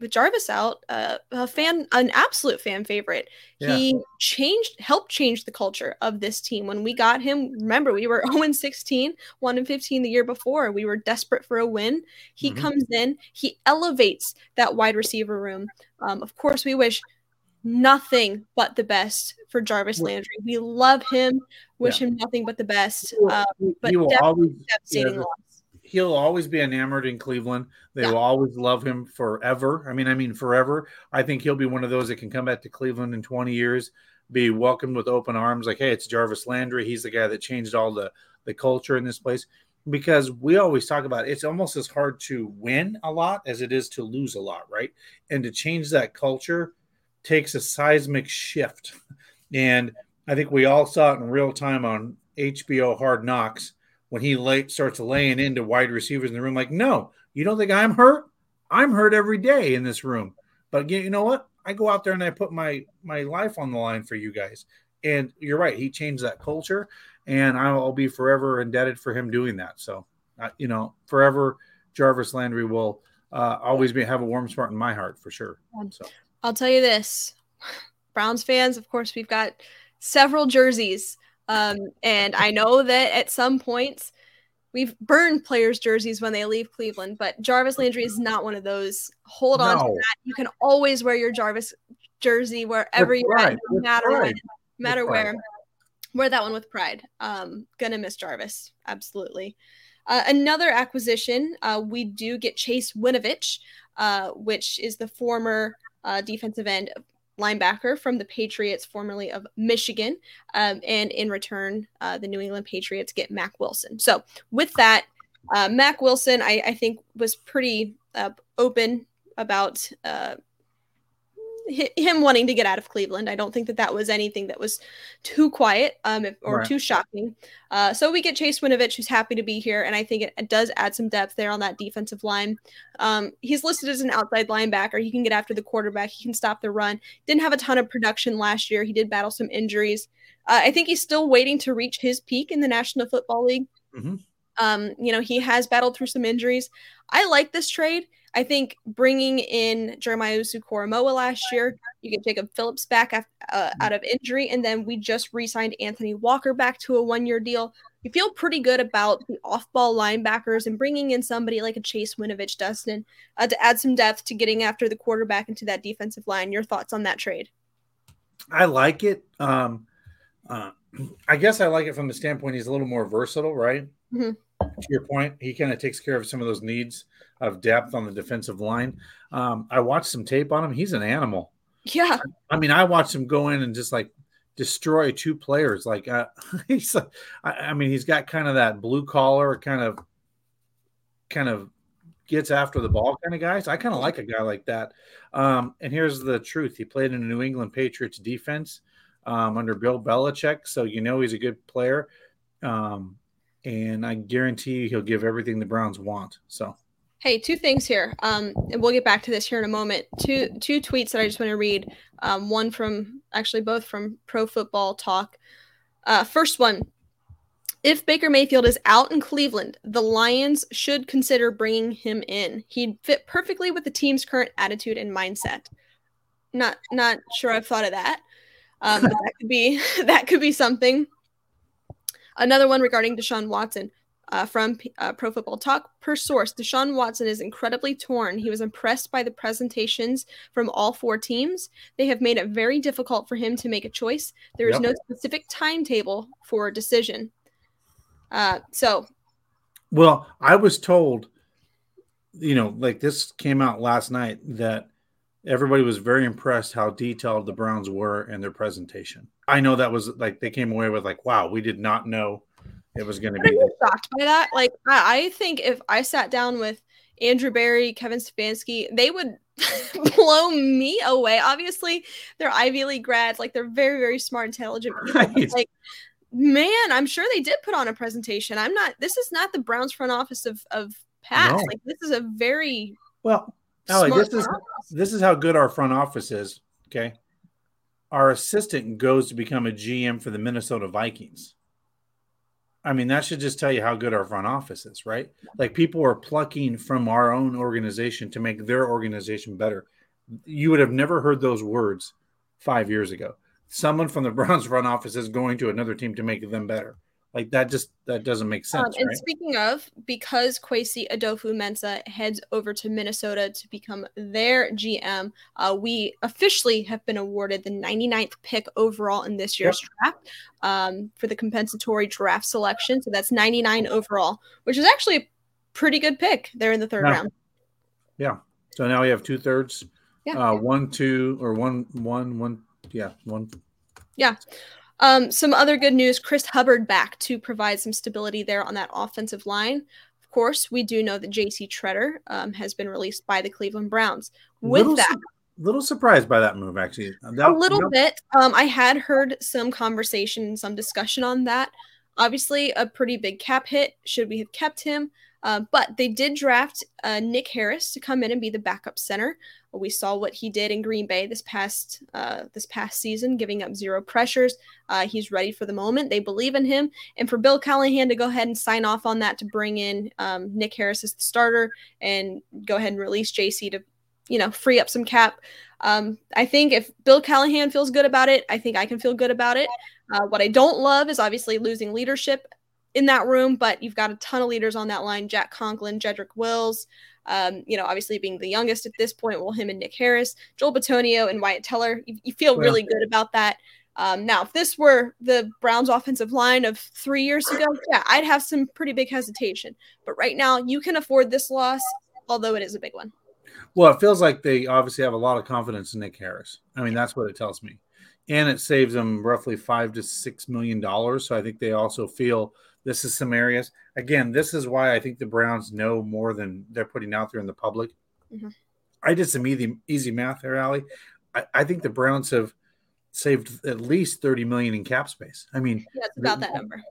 with Jarvis out, uh, a fan, an absolute fan favorite. Yeah. He changed, helped change the culture of this team. When we got him, remember we were (laughs) 0 16, 1 and 15 the year before. We were desperate for a win. He mm-hmm. comes in, he elevates that wide receiver room. Um, of course, we wish nothing but the best for Jarvis Landry. We love him, wish yeah. him nothing but the best. Uh, but he will always, devastating yeah, loss he'll always be enamored in Cleveland. They yeah. will always love him forever. I mean, I mean forever. I think he'll be one of those that can come back to Cleveland in 20 years, be welcomed with open arms. Like, hey, it's Jarvis Landry. He's the guy that changed all the the culture in this place. Because we always talk about it, it's almost as hard to win a lot as it is to lose a lot, right? And to change that culture takes a seismic shift. And I think we all saw it in real time on HBO Hard Knocks when he lay, starts laying into wide receivers in the room. Like, no, you don't think I'm hurt? I'm hurt every day in this room. But you know what? I go out there and I put my my life on the line for you guys. And you're right. He changed that culture, and I'll be forever indebted for him doing that. So, uh, you know, forever, Jarvis Landry will uh, always be have a warm spot in my heart for sure. So, I'll tell you this, (laughs) Browns fans. Of course, we've got several jerseys um, and I know that at some points, we've burned players' jerseys when they leave Cleveland, but Jarvis Landry is not one of those. Hold on No. to that. You can always wear your Jarvis jersey wherever you're at, no matter when, no matter where. Wear that one with pride. Um, gonna miss Jarvis, absolutely. Uh, another acquisition, uh, we do get Chase Winovich, uh, which is the former uh, defensive end linebacker from the Patriots, formerly of Michigan. Um, and in return, uh, the New England Patriots get Mac Wilson. So with that, uh, Mac Wilson, I, I think, was pretty uh, open about uh, him wanting to get out of Cleveland. I don't think that that was anything that was too quiet um, if, or Right. too shocking. Uh, so we get Chase Winovich, who's happy to be here, and I think it, it does add some depth there on that defensive line. Um, he's listed as an outside linebacker. He can get after the quarterback. He can stop the run. Didn't have a ton of production last year. He did battle some injuries. Uh, I think he's still waiting to reach his peak in the National Football League. Mhm. Um, you know, he has battled through some injuries. I like this trade. I think bringing in Jeremiah Owusu-Koramoah last year, you get Jacob Phillips back uh, out of injury, and then we just re-signed Anthony Walker back to a one-year deal. You feel pretty good about the off-ball linebackers and bringing in somebody like a Chase Winovich, Dustin, uh, to add some depth to getting after the quarterback into that defensive line. Your thoughts on that trade? I like it. Um, uh, (clears throat) I guess I like it from the standpoint he's a little more versatile, right? Mhm. To your point, he kind of takes care of some of those needs of depth on the defensive line. Um, I watched some tape on him. He's an animal. Yeah, I mean, I watched him go in and just like destroy two players. Like uh, (laughs) he's, I, I mean, he's got kind of that blue collar kind of, kind of gets after the ball kind of guys. I kind of like a guy like that. Um, and here's the truth: he played in a New England Patriots defense um, under Bill Belichick, so you know he's a good player. Um, and I guarantee you he'll give everything the Browns want. So Hey, two things here. Um, and we'll get back to this here in a moment. Two two tweets that I just want to read. Um, one from actually both from Pro Football Talk. Uh, first one. If Baker Mayfield is out in Cleveland, the Lions should consider bringing him in. He'd fit perfectly with the team's current attitude and mindset. Not not sure I've thought of that. Um, that could be (laughs) that could be something. Another one regarding Deshaun Watson uh, from uh, Pro Football Talk. Per source, Deshaun Watson is incredibly torn. He was impressed by the presentations from all four teams. They have made it very difficult for him to make a choice. There is Yep. no specific timetable for a decision. Uh, so, Well, I was told, you know, like this came out last night that everybody was very impressed how detailed the Browns were in their presentation. I know that was like they came away with like, wow, we did not know it was going to be. shocked by that. Like, I, I think if I sat down with Andrew Berry, Kevin Stefanski, they would (laughs) blow me away. Obviously, they're Ivy League grads. Like, they're very, very smart, intelligent people. Right. Like, man, I'm sure they did put on a presentation. I'm not. This is not the Browns front office of of past. No. Like, this is a very Well, Allie, this is front this is how good our front office is. Okay, our assistant goes to become a GM for the Minnesota Vikings. I mean, that should just tell you how good our front office is, right? Like people are plucking from our own organization to make their organization better. You would have never heard those words five years ago. Someone from the (laughs) Browns front office is going to another team to make them better. Like that just that doesn't make Um, sense, and right? speaking of, because Kwesi Adofo-Mensah heads over to Minnesota to become their GM, uh, we officially have been awarded the 99th pick overall in this year's draft um, for the compensatory draft selection. So that's 99 overall, which is actually a pretty good pick there in the third Yeah. round. Yeah. So now we have two thirds, Yeah. uh, one, two, or one, one, one. Yeah, one. Um, some other good news Chris Hubbard back to provide some stability there on that offensive line. Of course, we do know that JC Tretter um, has been released by the Cleveland Browns. With little, that, little surprised by that move, actually. That- a little bit. Um, I had heard some conversation, some discussion on that. Obviously, a pretty big cap hit. Should we have kept him? Uh, but they did draft uh, Nick Harris to come in and be the backup center. We saw what he did in Green Bay this past uh, this past season, giving up zero pressures. Uh, he's ready for the moment. They believe in him, and for Bill Callahan to go ahead and sign off on that to bring in um, Nick Harris as the starter and go ahead and release JC to, you know, free up some cap. Um, I think if Bill Callahan feels good about it, I think I can feel good about it. Uh, what I don't love is obviously losing leadership in that room, but you've got a ton of leaders on that line: Jack Conklin, Jedrick Wills. Um, you know, obviously being the youngest at this point, well, him and Nick Harris, Joel Bitonio, and Wyatt Teller. You, you feel really good about that. Um, now, if this were the Browns' offensive line of three years ago, yeah, I'd have some pretty big hesitation. But right now, you can afford this loss, although it is a big one. Well, it feels like they obviously have a lot of confidence in Nick Harris. I mean, that's what it tells me. And it saves them roughly five to six million dollars. So I think they also feel this is some areas. Again, this is why I think the Browns know more than they're putting out there in the public. Mm-hmm. I did some easy, easy math there, Ali. I, I think the Browns have saved at least 30 million in cap space. I mean, yeah, it's about that number.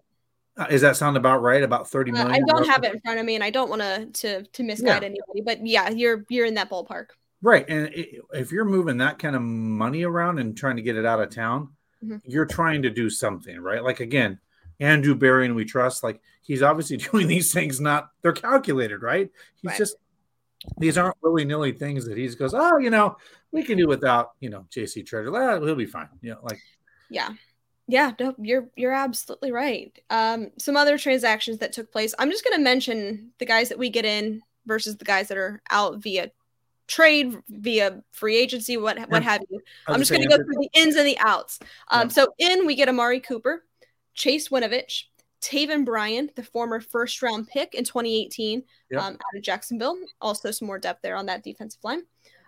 Uh, is that sound about right? About 30 million? Uh, I don't have it in front of me and I don't want to to to misguide yeah. anybody, but yeah, you're you're in that ballpark. Right. And if you're moving that kind of money around and trying to get it out of town, mm-hmm. you're trying to do something, right? Like again, Andrew Berry and we trust, like he's obviously (laughs) doing these things not they're calculated, right? He's right. just these aren't willy nilly things that he just goes, oh, you know, we can do without, you know, JC Tretter. Ah, he'll be fine. You know, like, yeah. Yeah, no, you're you're absolutely right. Um, some other transactions that took place. I'm just going to mention the guys that we get in versus the guys that are out via trade, via free agency, what what have you. I'm just going to go through the ins and the outs. Um, yeah. So in we get Amari Cooper, Chase Winovich, Taven Bryan, the former first round pick in 2018 yep. um, out of Jacksonville. Also, some more depth there on that defensive line.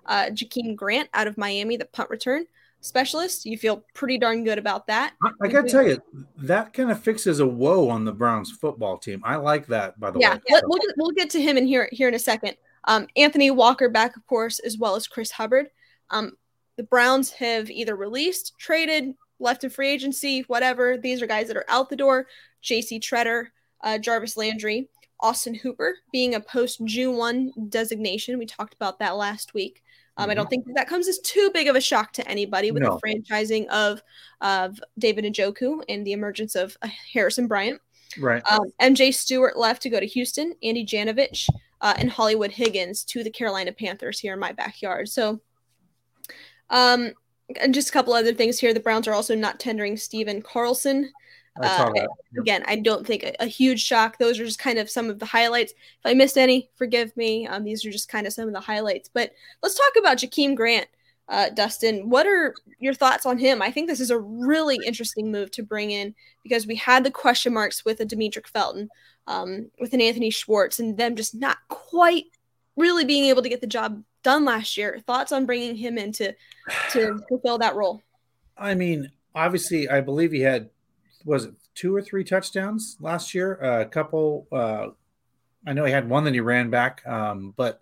Uh, Jakeem Grant out of Miami, the punt return specialist. You feel pretty darn good about that. I, I got to tell you, that kind of fixes a woe on the Browns football team. I like that, by the yeah, way. Yeah, we'll, get, we'll get to him in here, here in a second. Um, Anthony Walker back, of course, as well as Chris Hubbard. Um, the Browns have either released, traded, left in free agency, whatever. These are guys that are out the door. J.C. Tretter, uh, Jarvis Landry, Austin Hooper being a post June 1 designation. We talked about that last week. Um, mm-hmm. I don't think that, that comes as too big of a shock to anybody with no. the franchising of of David Njoku and the emergence of uh, Harrison Bryant. Right. Um, MJ Stewart left to go to Houston. Andy Janovich uh, and Hollywood Higgins to the Carolina Panthers here in my backyard. So, um, and just a couple other things here. The Browns are also not tendering Stephen Carlson. Uh, again, I don't think a, a, huge shock. Those are just kind of some of the highlights. If I missed any, forgive me. Um, these are just kind of some of the highlights. But let's talk about Jakeem Grant, uh, Dustin. What are your thoughts on him? I think this is a really interesting move to bring in because we had the question marks with a Demetric Felton, um, with an Anthony Schwartz, and them just not quite really being able to get the job done last year. Thoughts on bringing him in to to (sighs) fulfill that role? I mean, obviously, I believe he had was it two or three touchdowns last year. Uh, a couple. Uh, I know he had one that he ran back, um, but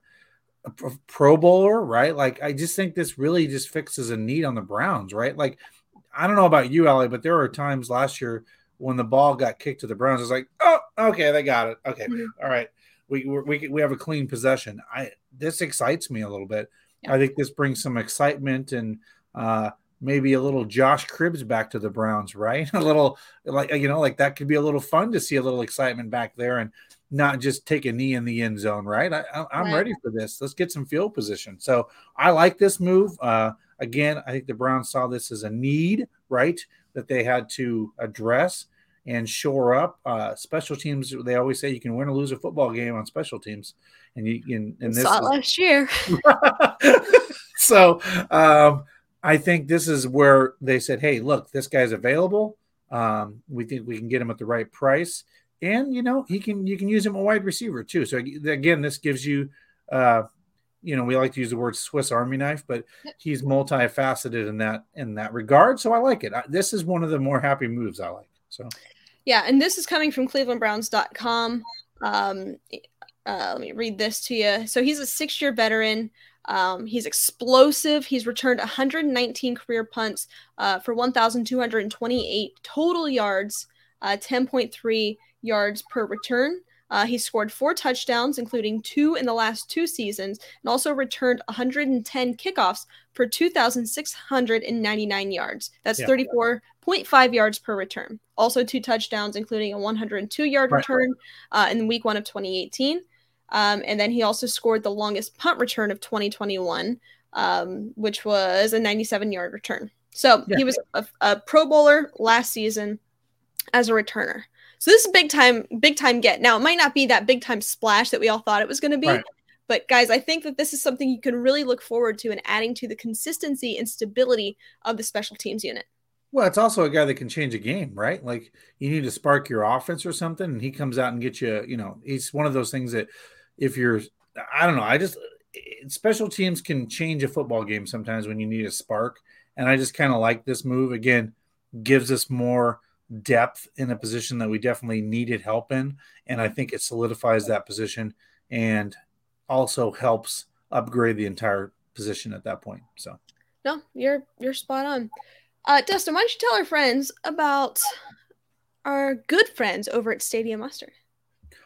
a Pro Bowler, right? Like I just think this really just fixes a need on the Browns, right? Like I don't know about you, Ali, but there were times last year when the ball got kicked to the Browns. I was like, oh, okay, they got it. Okay, mm-hmm. All right, we we we have a clean possession. I this excites me a little bit. Yeah. I think this brings some excitement and uh, maybe a little Josh Cribbs back to the Browns, right? (laughs) A little like you know, like that could be a little fun to see a little excitement back there and not just take a knee in the end zone, right? I, am right. ready for this. Let's get some field position. So I like this move. Uh, again, I think the Browns saw this as a need, right? That they had to address and shore up. Uh, special teams, they always say you can win or lose a football game on special teams, and you can. And this saw is, last year. (laughs) so um, I think this is where they said, "Hey, look, this guy's available. Um, we think we can get him at the right price, and you know, he can. You can use him a wide receiver too. So again, this gives you." Uh, you know, we like to use the word Swiss Army knife, but he's multifaceted in that in that regard. So I like it. I, this is one of the more happy moves I like. So, yeah, and this is coming from ClevelandBrowns.com. Um, uh, let me read this to you. So he's a six-year veteran. Um, he's explosive. He's returned 119 career punts uh, for 1,228 total yards, uh, 10.3 yards per return. Uh, he scored four touchdowns, including two in the last two seasons, and also returned 110 kickoffs for 2,699 yards. That's yeah. 34.5 yards per return. Also, two touchdowns, including a 102 yard right. return uh, in week one of 2018. Um, and then he also scored the longest punt return of 2021, um, which was a 97 yard return. So yeah. he was a, a, Pro Bowler last season as a returner. So this is big time, big time get. Now it might not be that big time splash that we all thought it was going to be, right. but guys, I think that this is something you can really look forward to and adding to the consistency and stability of the special teams unit. Well, it's also a guy that can change a game, right? Like you need to spark your offense or something, and he comes out and gets you. You know, he's one of those things that if you're, I don't know, I just special teams can change a football game sometimes when you need a spark, and I just kind of like this move. Again, gives us more depth in a position that we definitely needed help in, and I think it solidifies that position and also helps upgrade the entire position at that point. So, no, you're you're spot on. Uh, Dustin, why don't you tell our friends about our good friends over at Stadium Mustard?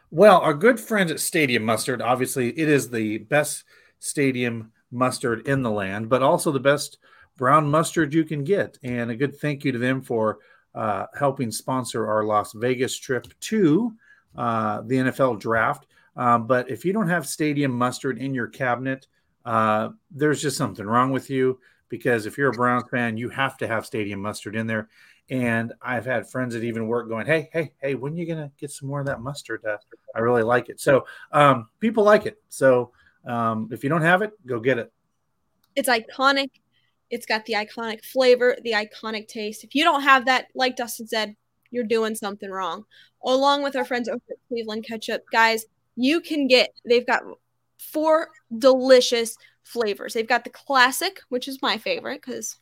Well, our good friends at Stadium Mustard, obviously, it is the best stadium mustard in the land, but also the best brown mustard you can get. And a good thank you to them for uh, helping sponsor our Las Vegas trip to uh, the NFL draft. Um, but if you don't have stadium mustard in your cabinet, uh, there's just something wrong with you because if you're a Browns fan, you have to have stadium mustard in there. And I've had friends that even work going, "Hey, hey, hey, when are you gonna get some more of that mustard? Uh, I really like it." So um, people like it. So um, if you don't have it, go get it. It's iconic. It's got the iconic flavor, the iconic taste. If you don't have that, like Dustin said, you're doing something wrong. Along with our friends over at Cleveland Ketchup, guys, you can get. They've got four delicious flavors. They've got the classic, which is my favorite because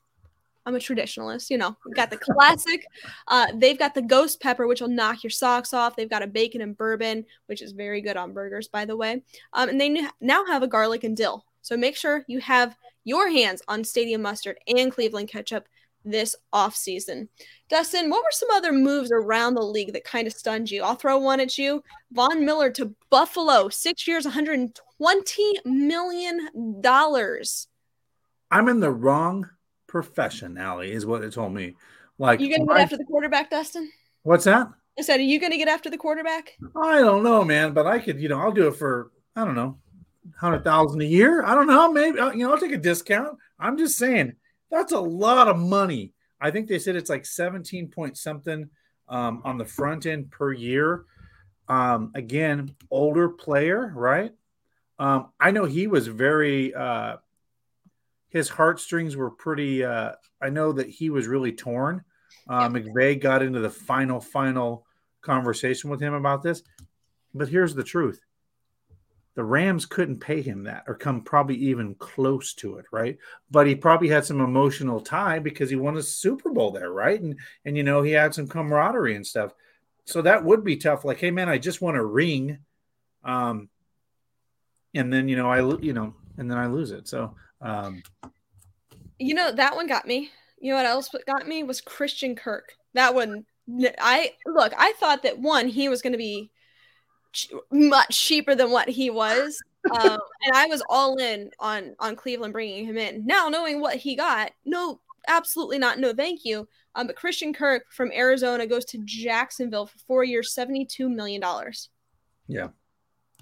I'm a traditionalist, you know. Got the classic. Uh, they've got the ghost pepper, which will knock your socks off. They've got a bacon and bourbon, which is very good on burgers, by the way. Um, and they now have a garlic and dill. So make sure you have your hands on Stadium Mustard and Cleveland Ketchup this offseason. Dustin, what were some other moves around the league that kind of stunned you? I'll throw one at you. Von Miller to Buffalo, six years, $120 million. I'm in the wrong profession, Allie, is what it told me. Like, you gonna get after the quarterback, Dustin? What's that? I said, are you gonna get after the quarterback? I don't know, man, but I could, you know, I'll do it for I don't know, hundred thousand a year. I don't know, maybe uh, you know, I'll take a discount. I'm just saying that's a lot of money. I think they said it's like 17 point something um, on the front end per year. Um, again, older player, right? Um, I know he was very, uh, his heartstrings were pretty, uh, I know that he was really torn. Uh, McVay got into the final, final conversation with him about this. But here's the truth the Rams couldn't pay him that or come probably even close to it, right? But he probably had some emotional tie because he won a Super Bowl there, right? And and you know he had some camaraderie and stuff. So that would be tough. Like, hey man, I just want a ring, um, and then you know I you know and then I lose it. So, um, you know that one got me. You know what else got me was Christian Kirk. That one, I look. I thought that one he was going to be much cheaper than what he was. (laughs) Um, and I was all in on on Cleveland bringing him in. Now knowing what he got, no, absolutely not. No, thank you. Um, but Christian Kirk from Arizona goes to Jacksonville for four years, seventy two million dollars. Yeah,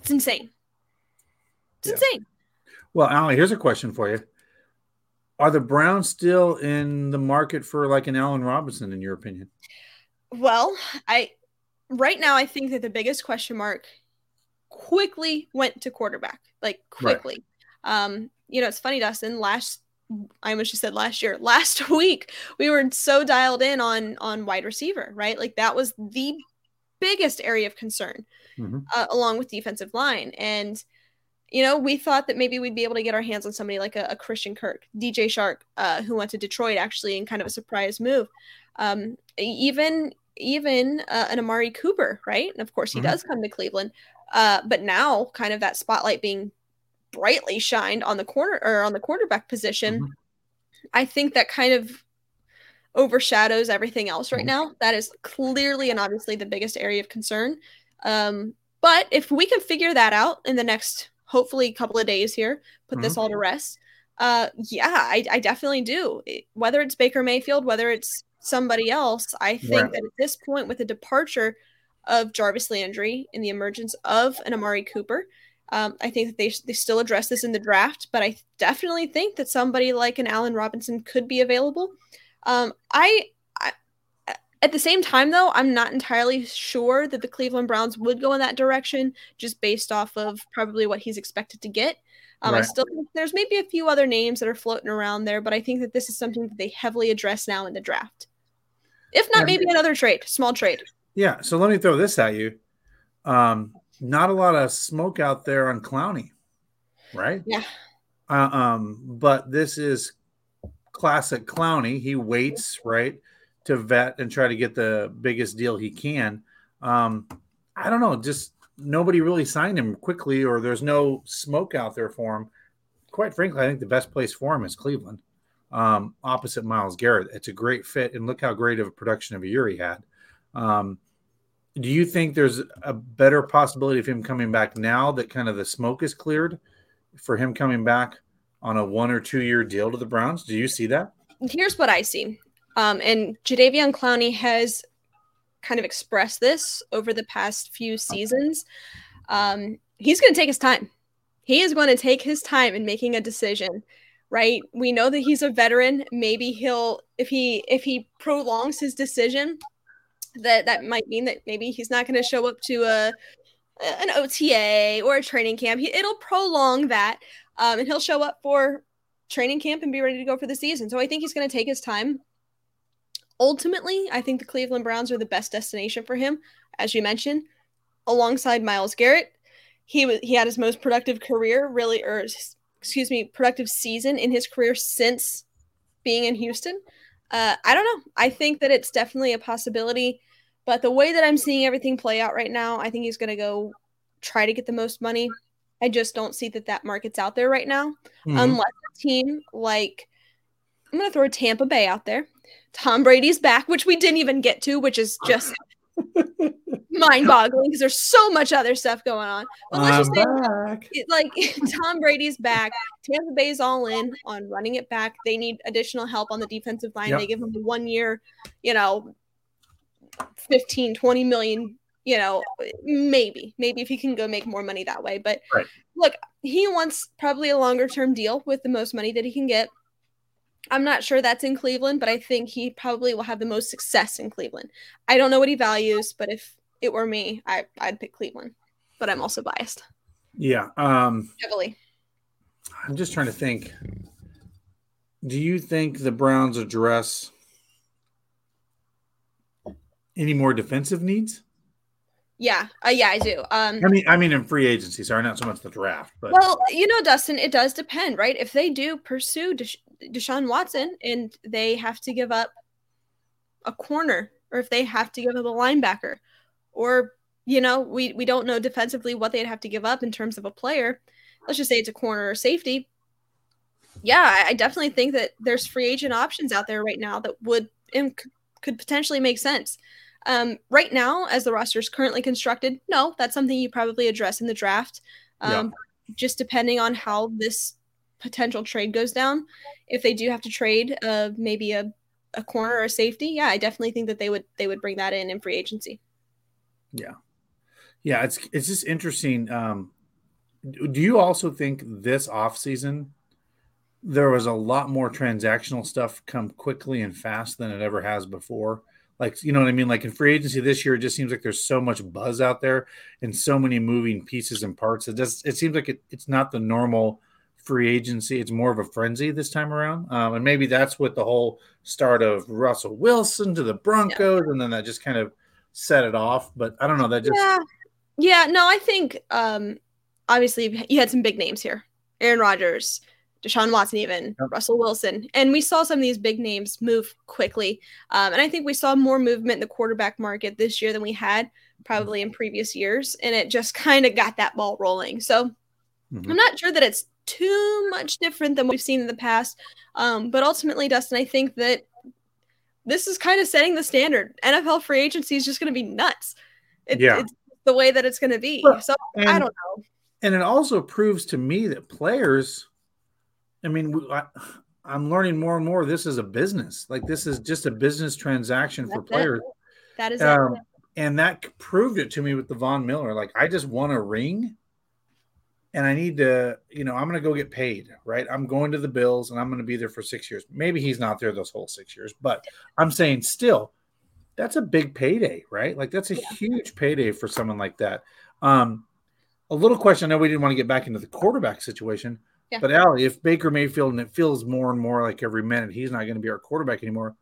it's insane. It's yeah. insane. Well, Allie, here's a question for you: Are the Browns still in the market for like an Allen Robinson, in your opinion? Well, I right now, I think that the biggest question mark quickly went to quarterback, like quickly. Right. Um, you know, it's funny, Dustin. Last, I almost just said last year. (laughs) Last week, we were so dialed in on on wide receiver, right? Like that was the biggest area of concern, mm-hmm. uh, along with defensive line. And you know, we thought that maybe we'd be able to get our hands on somebody like a, a Christian Kirk, DJ Chark, uh, who went to Detroit actually in kind of a surprise move. Um, even even uh, an Amari Cooper, right? And of course, he mm-hmm. does come to Cleveland. Uh, but now, kind of that spotlight being brightly shined on the corner or on the quarterback position, mm-hmm. I think that kind of overshadows everything else right mm-hmm. now. That is clearly and obviously the biggest area of concern. Um, but if we can figure that out in the next, hopefully, a couple of days here, put this mm-hmm. all to rest. Uh, yeah, I, I definitely do. Whether it's Baker Mayfield, whether it's somebody else. I think right. that at this point, with the departure of Jarvis Landry and the emergence of an Amari Cooper, um, I think that they they still address this in the draft. But I definitely think that somebody like an Allen Robinson could be available. Um, I At the same time, though, I'm not entirely sure that the Cleveland Browns would go in that direction just based off of probably what he's expected to get. Um, right. I still think there's maybe a few other names that are floating around there, but I think that this is something that they heavily address now in the draft. If not, maybe another trade, small trade. Yeah. So let me throw this at you. Um, not a lot of smoke out there on Clowney, right? Yeah. Uh, um, but this is classic Clowney. He waits, right, to vet and try to get the biggest deal he can. Um, I don't know, just nobody really signed him quickly, or there's no smoke out there for him. Quite frankly, I think the best place for him is Cleveland, um, opposite Myles Garrett. It's a great fit, and look how great of a production of a year he had. Um, do you think there's a better possibility of him coming back now that kind of the smoke is cleared for him coming back on a one or two year deal to the Browns? Do you see that? Here's what I see. Um, and Jadeveon Clowney has kind of expressed this over the past few seasons. Um, he's going to take his time. He is going to take his time in making a decision right we know that he's a veteran maybe he'll if he if he prolongs his decision that that might mean that maybe he's not going to show up to a an OTA or a training camp. He, it'll prolong that, um, and he'll show up for training camp and be ready to go for the season. So I think he's going to take his time. Ultimately, I think the Cleveland Browns are the best destination for him, as you mentioned, alongside Myles Garrett. He was he had his most productive career, really, or excuse me, productive season in his career since being in Houston uh, I don't know. I think that it's definitely a possibility, but the way that I'm seeing everything play out right now, I think he's going to go try to get the most money. I just don't see that that market's out there right now, mm-hmm. unless a team like I'm going to throw Tampa Bay out there. Tom Brady's back, which we didn't even get to, which is just (laughs) mind boggling because there's so much other stuff going on. But let's I'm just say, like (laughs) Tom Brady's back. Tampa Bay's all in on running it back. They need additional help on the defensive line. Yep. They give him one year, you know, 15, 20 million, you know, maybe, maybe if he can go make more money that way. But right. look, he wants probably a longer term deal with the most money that he can get. I'm not sure that's in Cleveland, but I think he probably will have the most success in Cleveland. I don't know what he values, but if it were me, I I'd pick Cleveland, but I'm also biased. Yeah, um, heavily. I'm just trying to think. Do you think the Browns address any more defensive needs? Yeah, uh, yeah, I do. Um, I mean, I mean, in free agency, sorry, not so much the draft, but well, you know, Dustin, it does depend, right? If they do pursue Deshaun Watson and they have to give up a corner, or if they have to give up a linebacker, or you know, we we don't know defensively what they'd have to give up in terms of a player. Let's just say it's a corner or safety. Yeah, I, definitely think that there's free agent options out there right now that would and could potentially make sense. Um, right now, as the roster is currently constructed, no, that's something you probably address in the draft. Um, yeah. Just depending on how this potential trade goes down, if they do have to trade, uh, maybe a, a corner or a safety, yeah, I definitely think that they would they would bring that in in free agency. Yeah. Yeah, it's it's just interesting. Um, do you also think this offseason there was a lot more transactional stuff come quickly and fast than it ever has before? Like, you know what I mean? Like in free agency this year, it just seems like there's so much buzz out there and so many moving pieces and parts. It just it seems like it, it's not the normal free agency. It's more of a frenzy this time around. Um, and maybe that's what the whole start of Russell Wilson to the Broncos, yeah. and then that just kind of set it off. But I don't know. That just yeah, yeah. No, I think um, obviously you had some big names here: Aaron Rodgers, Deshaun Watson, even yep. Russell Wilson, and we saw some of these big names move quickly. Um, and I think we saw more movement in the quarterback market this year than we had probably in previous years, and it just (laughs) kind of got that ball rolling. So mm-hmm. I'm not sure that it's too much different than we've seen in the past. Um, but ultimately, Dustin, I think that this is kind of setting the standard. NFL free agency is just going to be nuts. It, yeah. It's the way that it's going to be. Well, so and, I don't know. And it also proves to me that players, I mean, I, am learning more and more. This is a business. Like this is just a business transaction That's for players. It. That is um, And that proved it to me with the Von Miller. Like I just want a ring and I need to, you know, I'm going to go get paid, right? I'm going to the Bills and I'm going to be there for six years. Maybe he's not there those whole six years, but I'm saying still, that's a big payday, right? Like that's a yeah. huge payday for someone like that. Um, a little question. I know we didn't want to get back into the quarterback situation, yeah. but Allie, if Baker Mayfield and it feels more and more like every minute he's not going to be our quarterback anymore,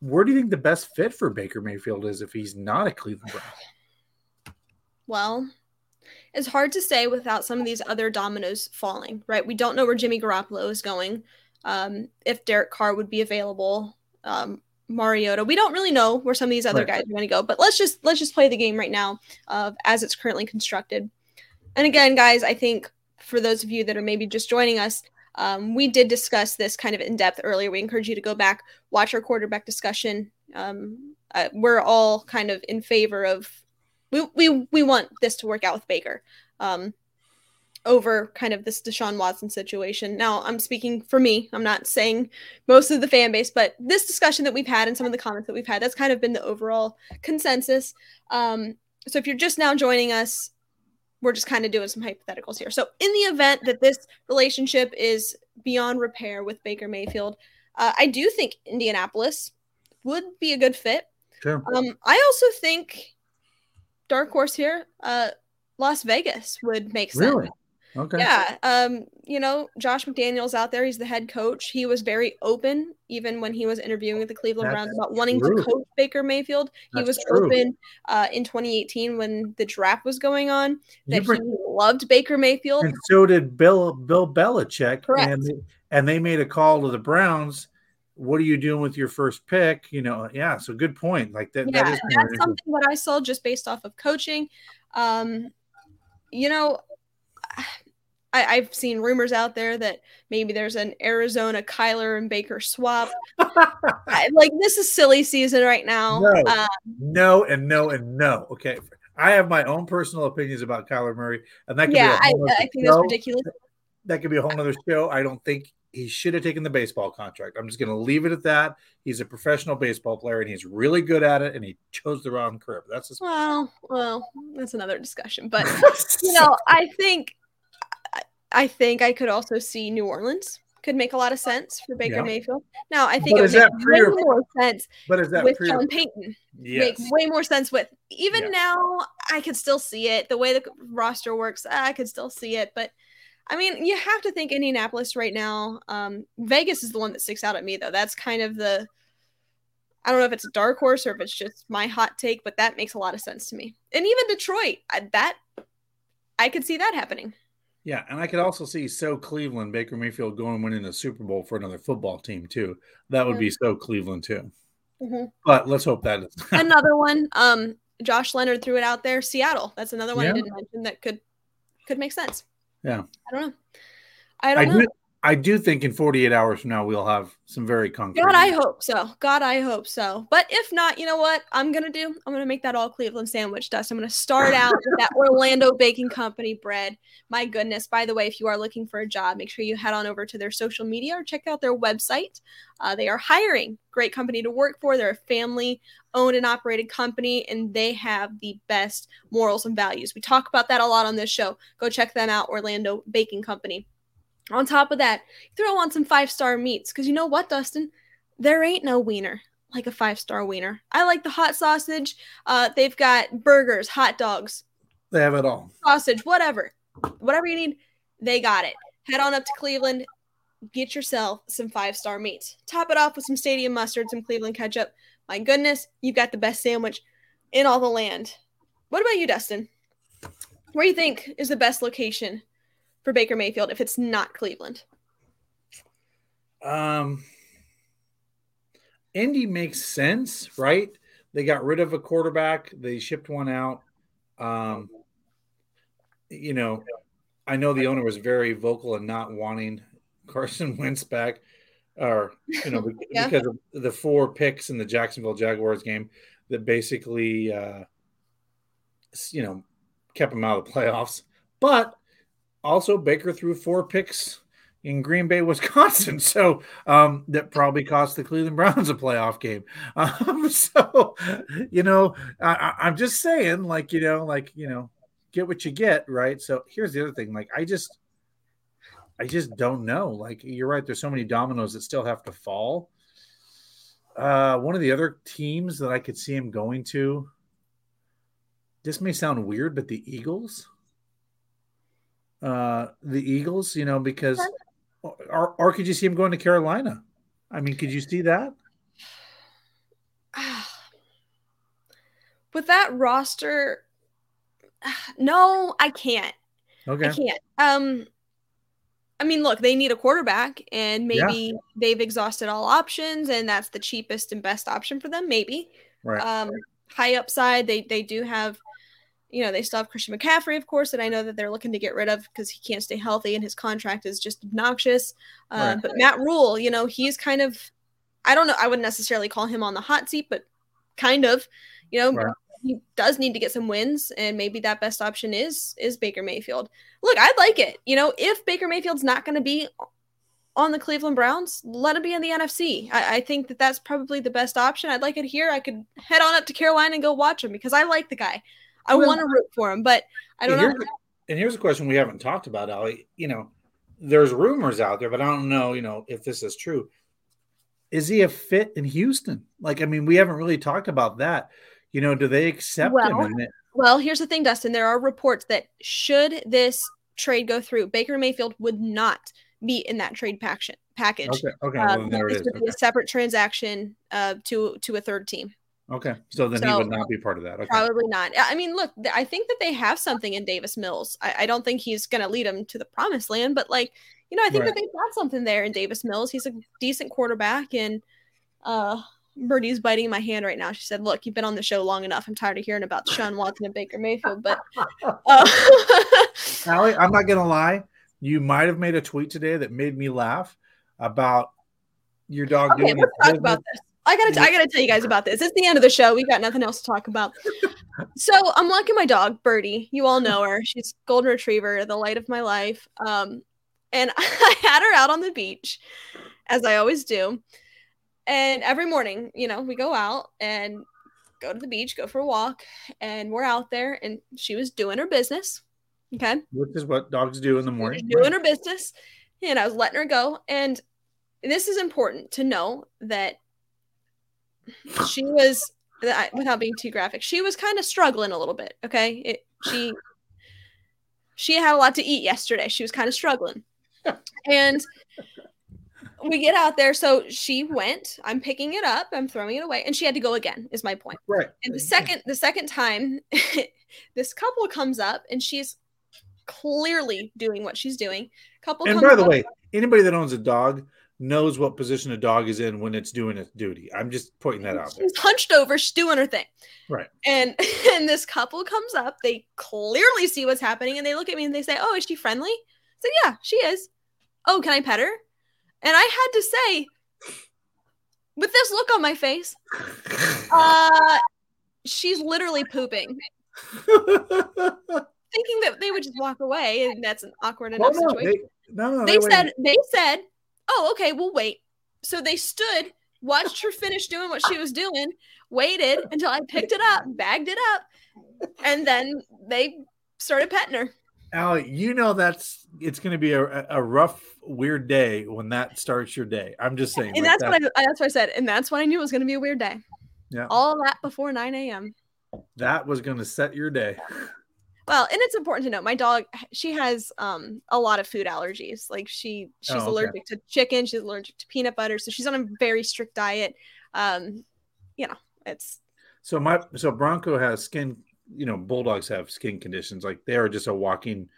where do you think the best fit for Baker Mayfield is if he's not a Cleveland Brown? Well, it's hard to say without some of these other dominoes falling, right? We don't know where Jimmy Garoppolo is going, um, if Derek Carr would be available, um, Mariota. We don't really know where some of these other right. guys are going to go, but let's just let's just play the game right now uh, as it's currently constructed. And again, guys, I think for those of you that are maybe just joining us, um, we did discuss this kind of in depth earlier. We encourage you to go back, watch our quarterback discussion. Um, uh, we're all kind of in favor of we we we want this to work out with Baker um, over kind of this Deshaun Watson situation. Now, I'm speaking for me. I'm not saying most of the fan base, but this discussion that we've had and some of the comments that we've had, that's kind of been the overall consensus. Um, so if you're just now joining us, we're just kind of doing some hypotheticals here. So, in the event that this relationship is beyond repair with Baker Mayfield, uh, I do think Indianapolis would be a good fit. Sure. Um, I also think dark horse here, uh, Las Vegas would make sense. Really? Okay. Yeah. Um, you know, Josh McDaniels out there, he's the head coach. He was very open, even when he was interviewing with the Cleveland That's Browns about wanting true. to coach Baker Mayfield. He was true. open uh, in 2018 when the draft was going on that bring, he loved Baker Mayfield. And so did Bill Bill Belichick. Correct. And, and they made a call to the Browns what are you doing with your first pick? You know, yeah. So good point. Like that. Yeah, that is that's something that I saw just based off of coaching. Um, you know, (sighs) I, have seen rumors out there that maybe there's an Arizona Kyler and Baker swap. (laughs) I, like this is silly season right now. No, um, no, and no, and no. Okay, I have my own personal opinions about Kyler Murray, and that could yeah, be I, I think show. that's ridiculous. That could be a whole other show. I don't think he should have taken the baseball contract. I'm just going to leave it at that. He's a professional baseball player and he's really good at it, and he chose the wrong career. That's just well, well, that's another discussion. But (laughs) you know, I think, I think I could also see New Orleans could make a lot of sense for Baker yeah. Mayfield. Now, I think but it would make way or, more sense but is that with Sean Payton. Yes. Make way more sense with even yeah. now. I could still see it the way the roster works. I could still see it, but I mean, you have to think Indianapolis right now. Um, Vegas is the one that sticks out at me, though. That's kind of the. I don't know if it's a dark horse or if it's just my hot take, but that makes a lot of sense to me. And even Detroit, I, that I could see that happening. Yeah, and I could also see so Cleveland, Baker Mayfield going winning a Super Bowl for another football team too. That would be so Cleveland too. Mm-hmm. But let's hope that is (laughs) another one. Um, Josh Leonard threw it out there. Seattle. That's another one yeah. I didn't mention that could could make sense. Yeah. I don't know. I don't I know. Do, I do think in 48 hours from now we'll have some very concrete. God, I hope so. God, I hope so. But if not, you know what I'm gonna do? I'm gonna make that all Cleveland sandwich dust. I'm gonna start out with that (laughs) Orlando Baking Company bread. My goodness. By the way, if you are looking for a job, make sure you head on over to their social media or check out their website. Uh, they are hiring. Great company to work for. They're a family owned and operated company, and they have the best morals and values. We talk about that a lot on this show. Go check them out, Orlando Baking Company. On top of that, throw on some five star meats because you know what, Dustin? There ain't no wiener like a five star wiener. I like the hot sausage. Uh, they've got burgers, hot dogs. They have it all. Sausage, whatever. Whatever you need, they got it. Head on up to Cleveland, get yourself some five star meats. Top it off with some stadium mustard, some Cleveland ketchup. My goodness, you've got the best sandwich in all the land. What about you, Dustin? Where do you think is the best location for Baker Mayfield if it's not Cleveland? Um, Indy makes sense, right? They got rid of a quarterback. They shipped one out. Um, you know, I know the owner was very vocal in not wanting Carson (laughs) Wentz back, or you know, (laughs) yeah. because of the four picks in the Jacksonville Jaguars game that basically, uh, you know, kept him out of the playoffs. But also Baker threw four picks in Green Bay, (laughs) Wisconsin. So um, that probably cost the Cleveland Browns a playoff game. (laughs) Um, so, you know, I, I'm just saying, like, you know, like, you know, get what you get, right? So here's the other thing. Like, I just, I just don't know. Like, you're right. There's so many dominoes that still have to fall. Uh, one of the other teams that I could see him going to. This may sound weird, but the Eagles. Uh, the Eagles, you know, because, or, or could you see him going to Carolina? I mean, could you see that? (sighs) With that roster, (sighs) no, I can't. Okay. I can't. Um, I mean, look, they need a quarterback, and maybe yeah. they've exhausted all options, and that's the cheapest and best option for them. Maybe. Right. Um, high upside. They they do have, you know, they still have Christian McCaffrey, of course, that I know that they're looking to get rid of because he can't stay healthy, and his contract is just obnoxious. Uh, right. But Matt Rhule, you know, he's kind of, I don't know, I wouldn't necessarily call him on the hot seat, but kind of, you know, right he does need to get some wins, and maybe that best option is is Baker Mayfield. Look, I'd like it. You know, if Baker Mayfield's not going to be on the Cleveland Browns, let him be in the NFC. I, I, think that that's probably the best option. I'd like it here. I could head on up to Carolina and go watch him because I like the guy. I well, want to root for him, but I don't know. And here's a question we haven't talked about, Ali. You know, there's rumors out there, but I don't know, you know, if this is true. Is he a fit in Houston? Like, I mean, we haven't really talked about that. You know, do they accept well, him? well, here's the thing, Dustin. There are reports that should this trade go through, Baker Mayfield would not be in that trade package. Package. Okay. Okay. Um, well, there it is. Okay. a separate transaction uh, to to a third team. Okay. So then so, he would not be part of that. Okay. Probably not. I mean, look, I think that they have something in Davis Mills. I, I don't think he's going to lead them to the promised land, but like, you know, I think right. that they've got something there in Davis Mills. He's a decent quarterback, and uh, Birdie's biting my hand right now. She said, "Look, you've been on the show long enough. I'm tired of hearing about Sean Watson and Baker Mayfield." But (laughs) uh- (laughs) Allie, I'm not gonna lie. You might have made a tweet today that made me laugh about your dog okay, doing. Let's talk business. about this. I gotta, t- I gotta tell you guys about this. It's the end of the show. We got nothing else to talk about. (laughs) so I'm walking my dog, Birdie. You all know her. She's golden retriever, the light of my life. Um, and (laughs) I had her out on the beach, as I always do. And every morning, you know, we go out and go to the beach, go for a walk, and we're out there, and she was doing her business. Okay. Which is what dogs do in the morning. Doing her business. And I was letting her go. And this is important to know that she was, without being too graphic, she was kind of struggling a little bit. Okay. It, she, she had a lot to eat yesterday. She was kind of struggling. and we get out there. So she went. I'm picking it up. I'm throwing it away, and she had to go again. Is my point. Right. And the second, the second time, (laughs) this couple comes up, and she's clearly doing what she's doing. Couple. And by the up, way, anybody that owns a dog knows what position a dog is in when it's doing its duty. I'm just pointing that out. She's hunched over. She's doing her thing. Right. And (laughs) and this couple comes up. They clearly see what's happening, and they look at me and they say, "Oh, is she friendly?" I said, "Yeah, she is." Oh, can I pet her? And I had to say, with this look on my face, (laughs) uh, she's literally pooping. (laughs) Thinking that they would just walk away, and that's an awkward enough well, no, situation. They, no, no, they, they said, they said, "Oh, okay, we'll wait." So they stood, watched her finish doing what she was doing, waited until I picked it up, bagged it up, and then they started petting her. Allie, you know that's it's going to be a, a rough, weird day when that starts your day. I'm just saying, and like that's that. what I that's what I said, and that's what I knew it was going to be a weird day. Yeah, all that before 9 a.m. That was going to set your day. Well, and it's important to note my dog she has um a lot of food allergies. Like she she's oh, okay. allergic to chicken, she's allergic to peanut butter, so she's on a very strict diet. Um, you know, it's so my so Bronco has skin you know bulldogs have skin conditions like they are just a walking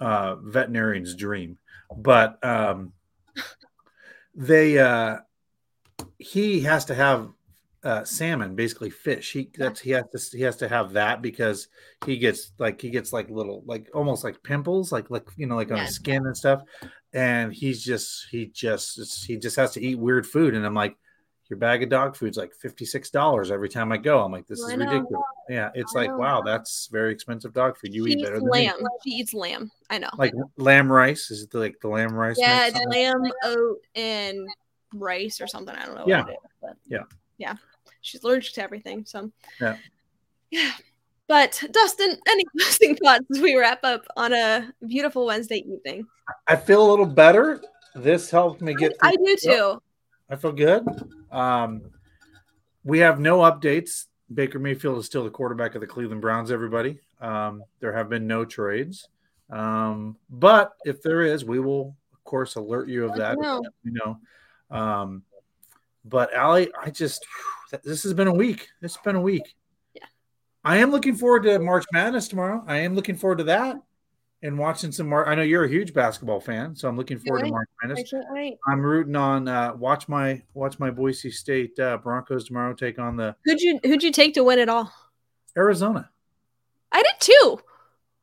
uh, veterinarian's dream but um, they uh, he has to have uh, salmon basically fish he that's he has to he has to have that because he gets like he gets like little like almost like pimples like like you know like on yeah. his skin and stuff and he's just he just he just has to eat weird food and i'm like your bag of dog food's like $56 every time I go. I'm like, this is ridiculous. Yeah. It's I like, know. wow, that's very expensive dog food. You she eat better than lamb. Me. She eats lamb. I know. Like lamb rice. Is it the, like the lamb rice? Yeah. Lamb, oat, and rice or something. I don't know. Yeah. Is, but yeah. Yeah. She's allergic to everything. So, yeah. Yeah. But Dustin, any (laughs) closing thoughts as we wrap up on a beautiful Wednesday evening? I feel a little better. This helped me get. I do too. I feel good. Um, we have no updates. Baker Mayfield is still the quarterback of the Cleveland Browns. Everybody, um, there have been no trades, um, but if there is, we will of course alert you of that. You know, um, but Allie, I just this has been a week. It's been a week. Yeah, I am looking forward to March Madness tomorrow. I am looking forward to that and watching some more. I know you're a huge basketball fan, so I'm looking forward to March Madness. Wait. I'm rooting on uh, watch my watch my Boise State uh, Broncos tomorrow take on the. Who'd you Who'd you take to win it all? Arizona. I did too.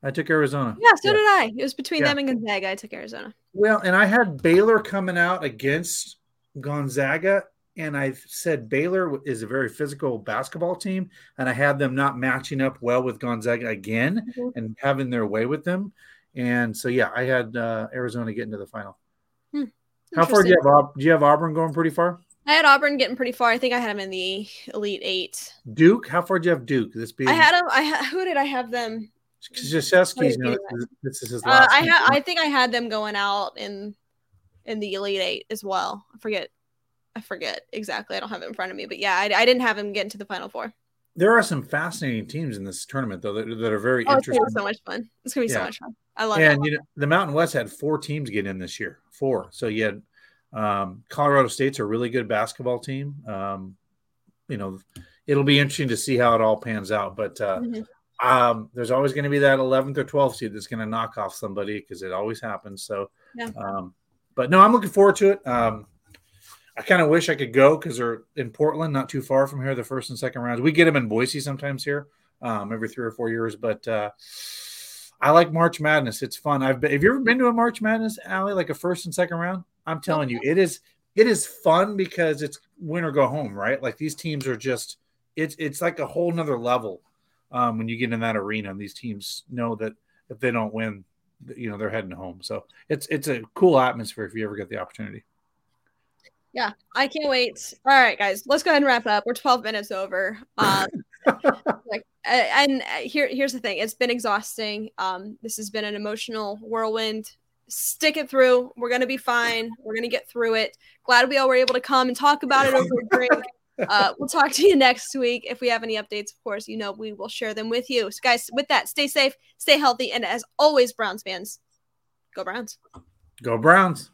I took Arizona. Yeah, so yeah. did I. It was between yeah. them and Gonzaga. I took Arizona. Well, and I had Baylor coming out against Gonzaga, and I said Baylor is a very physical basketball team, and I had them not matching up well with Gonzaga again mm-hmm. and having their way with them. And so, yeah, I had uh, Arizona get into the final. Hmm. How far do you have? Do you have Auburn going pretty far? I had Auburn getting pretty far. I think I had them in the Elite Eight. Duke, how far do you have Duke? This being I had them. I ha- who did I have them? Krzyzewski's. You know, this is his uh, last. Uh, I had. I think I had them going out in in the Elite Eight as well. I forget. I forget exactly. I don't have it in front of me, but yeah, I, I didn't have him get into the Final Four there are some fascinating teams in this tournament though that, that are very oh, interesting. so much fun. It's gonna be yeah. so much fun. I love and, it. And you know, the Mountain West had four teams get in this year. Four. So you had um, Colorado State's a really good basketball team. Um, you know, it'll be interesting to see how it all pans out. But uh, mm-hmm. um, there's always going to be that 11th or 12th seed that's going to knock off somebody because it always happens. So, yeah. Um, but no, I'm looking forward to it. I kind of wish I could go because they're in Portland, not too far from here. The first and second rounds, we get them in Boise sometimes here, um, every three or four years. But uh, I like March Madness; it's fun. I've been, have you ever been to a March Madness, Allie, like a first and second round? I'm telling you, it is it is fun because it's win or go home, right? Like these teams are just it's it's like a whole nother level um, when you get in that arena, and these teams know that if they don't win, you know they're heading home. So it's it's a cool atmosphere if you ever get the opportunity. Yeah, I can't wait. All right, guys, let's go ahead and wrap up. We're 12 minutes over. Um, (laughs) like, and here, here's the thing: it's been exhausting. Um, this has been an emotional whirlwind. Stick it through. We're gonna be fine. We're gonna get through it. Glad we all were able to come and talk about it over a drink. (laughs) Uh, we'll talk to you next week. If we have any updates, of course, you know we will share them with you. So, guys, with that, stay safe, stay healthy, and as always, Browns fans, go Browns. Go Browns.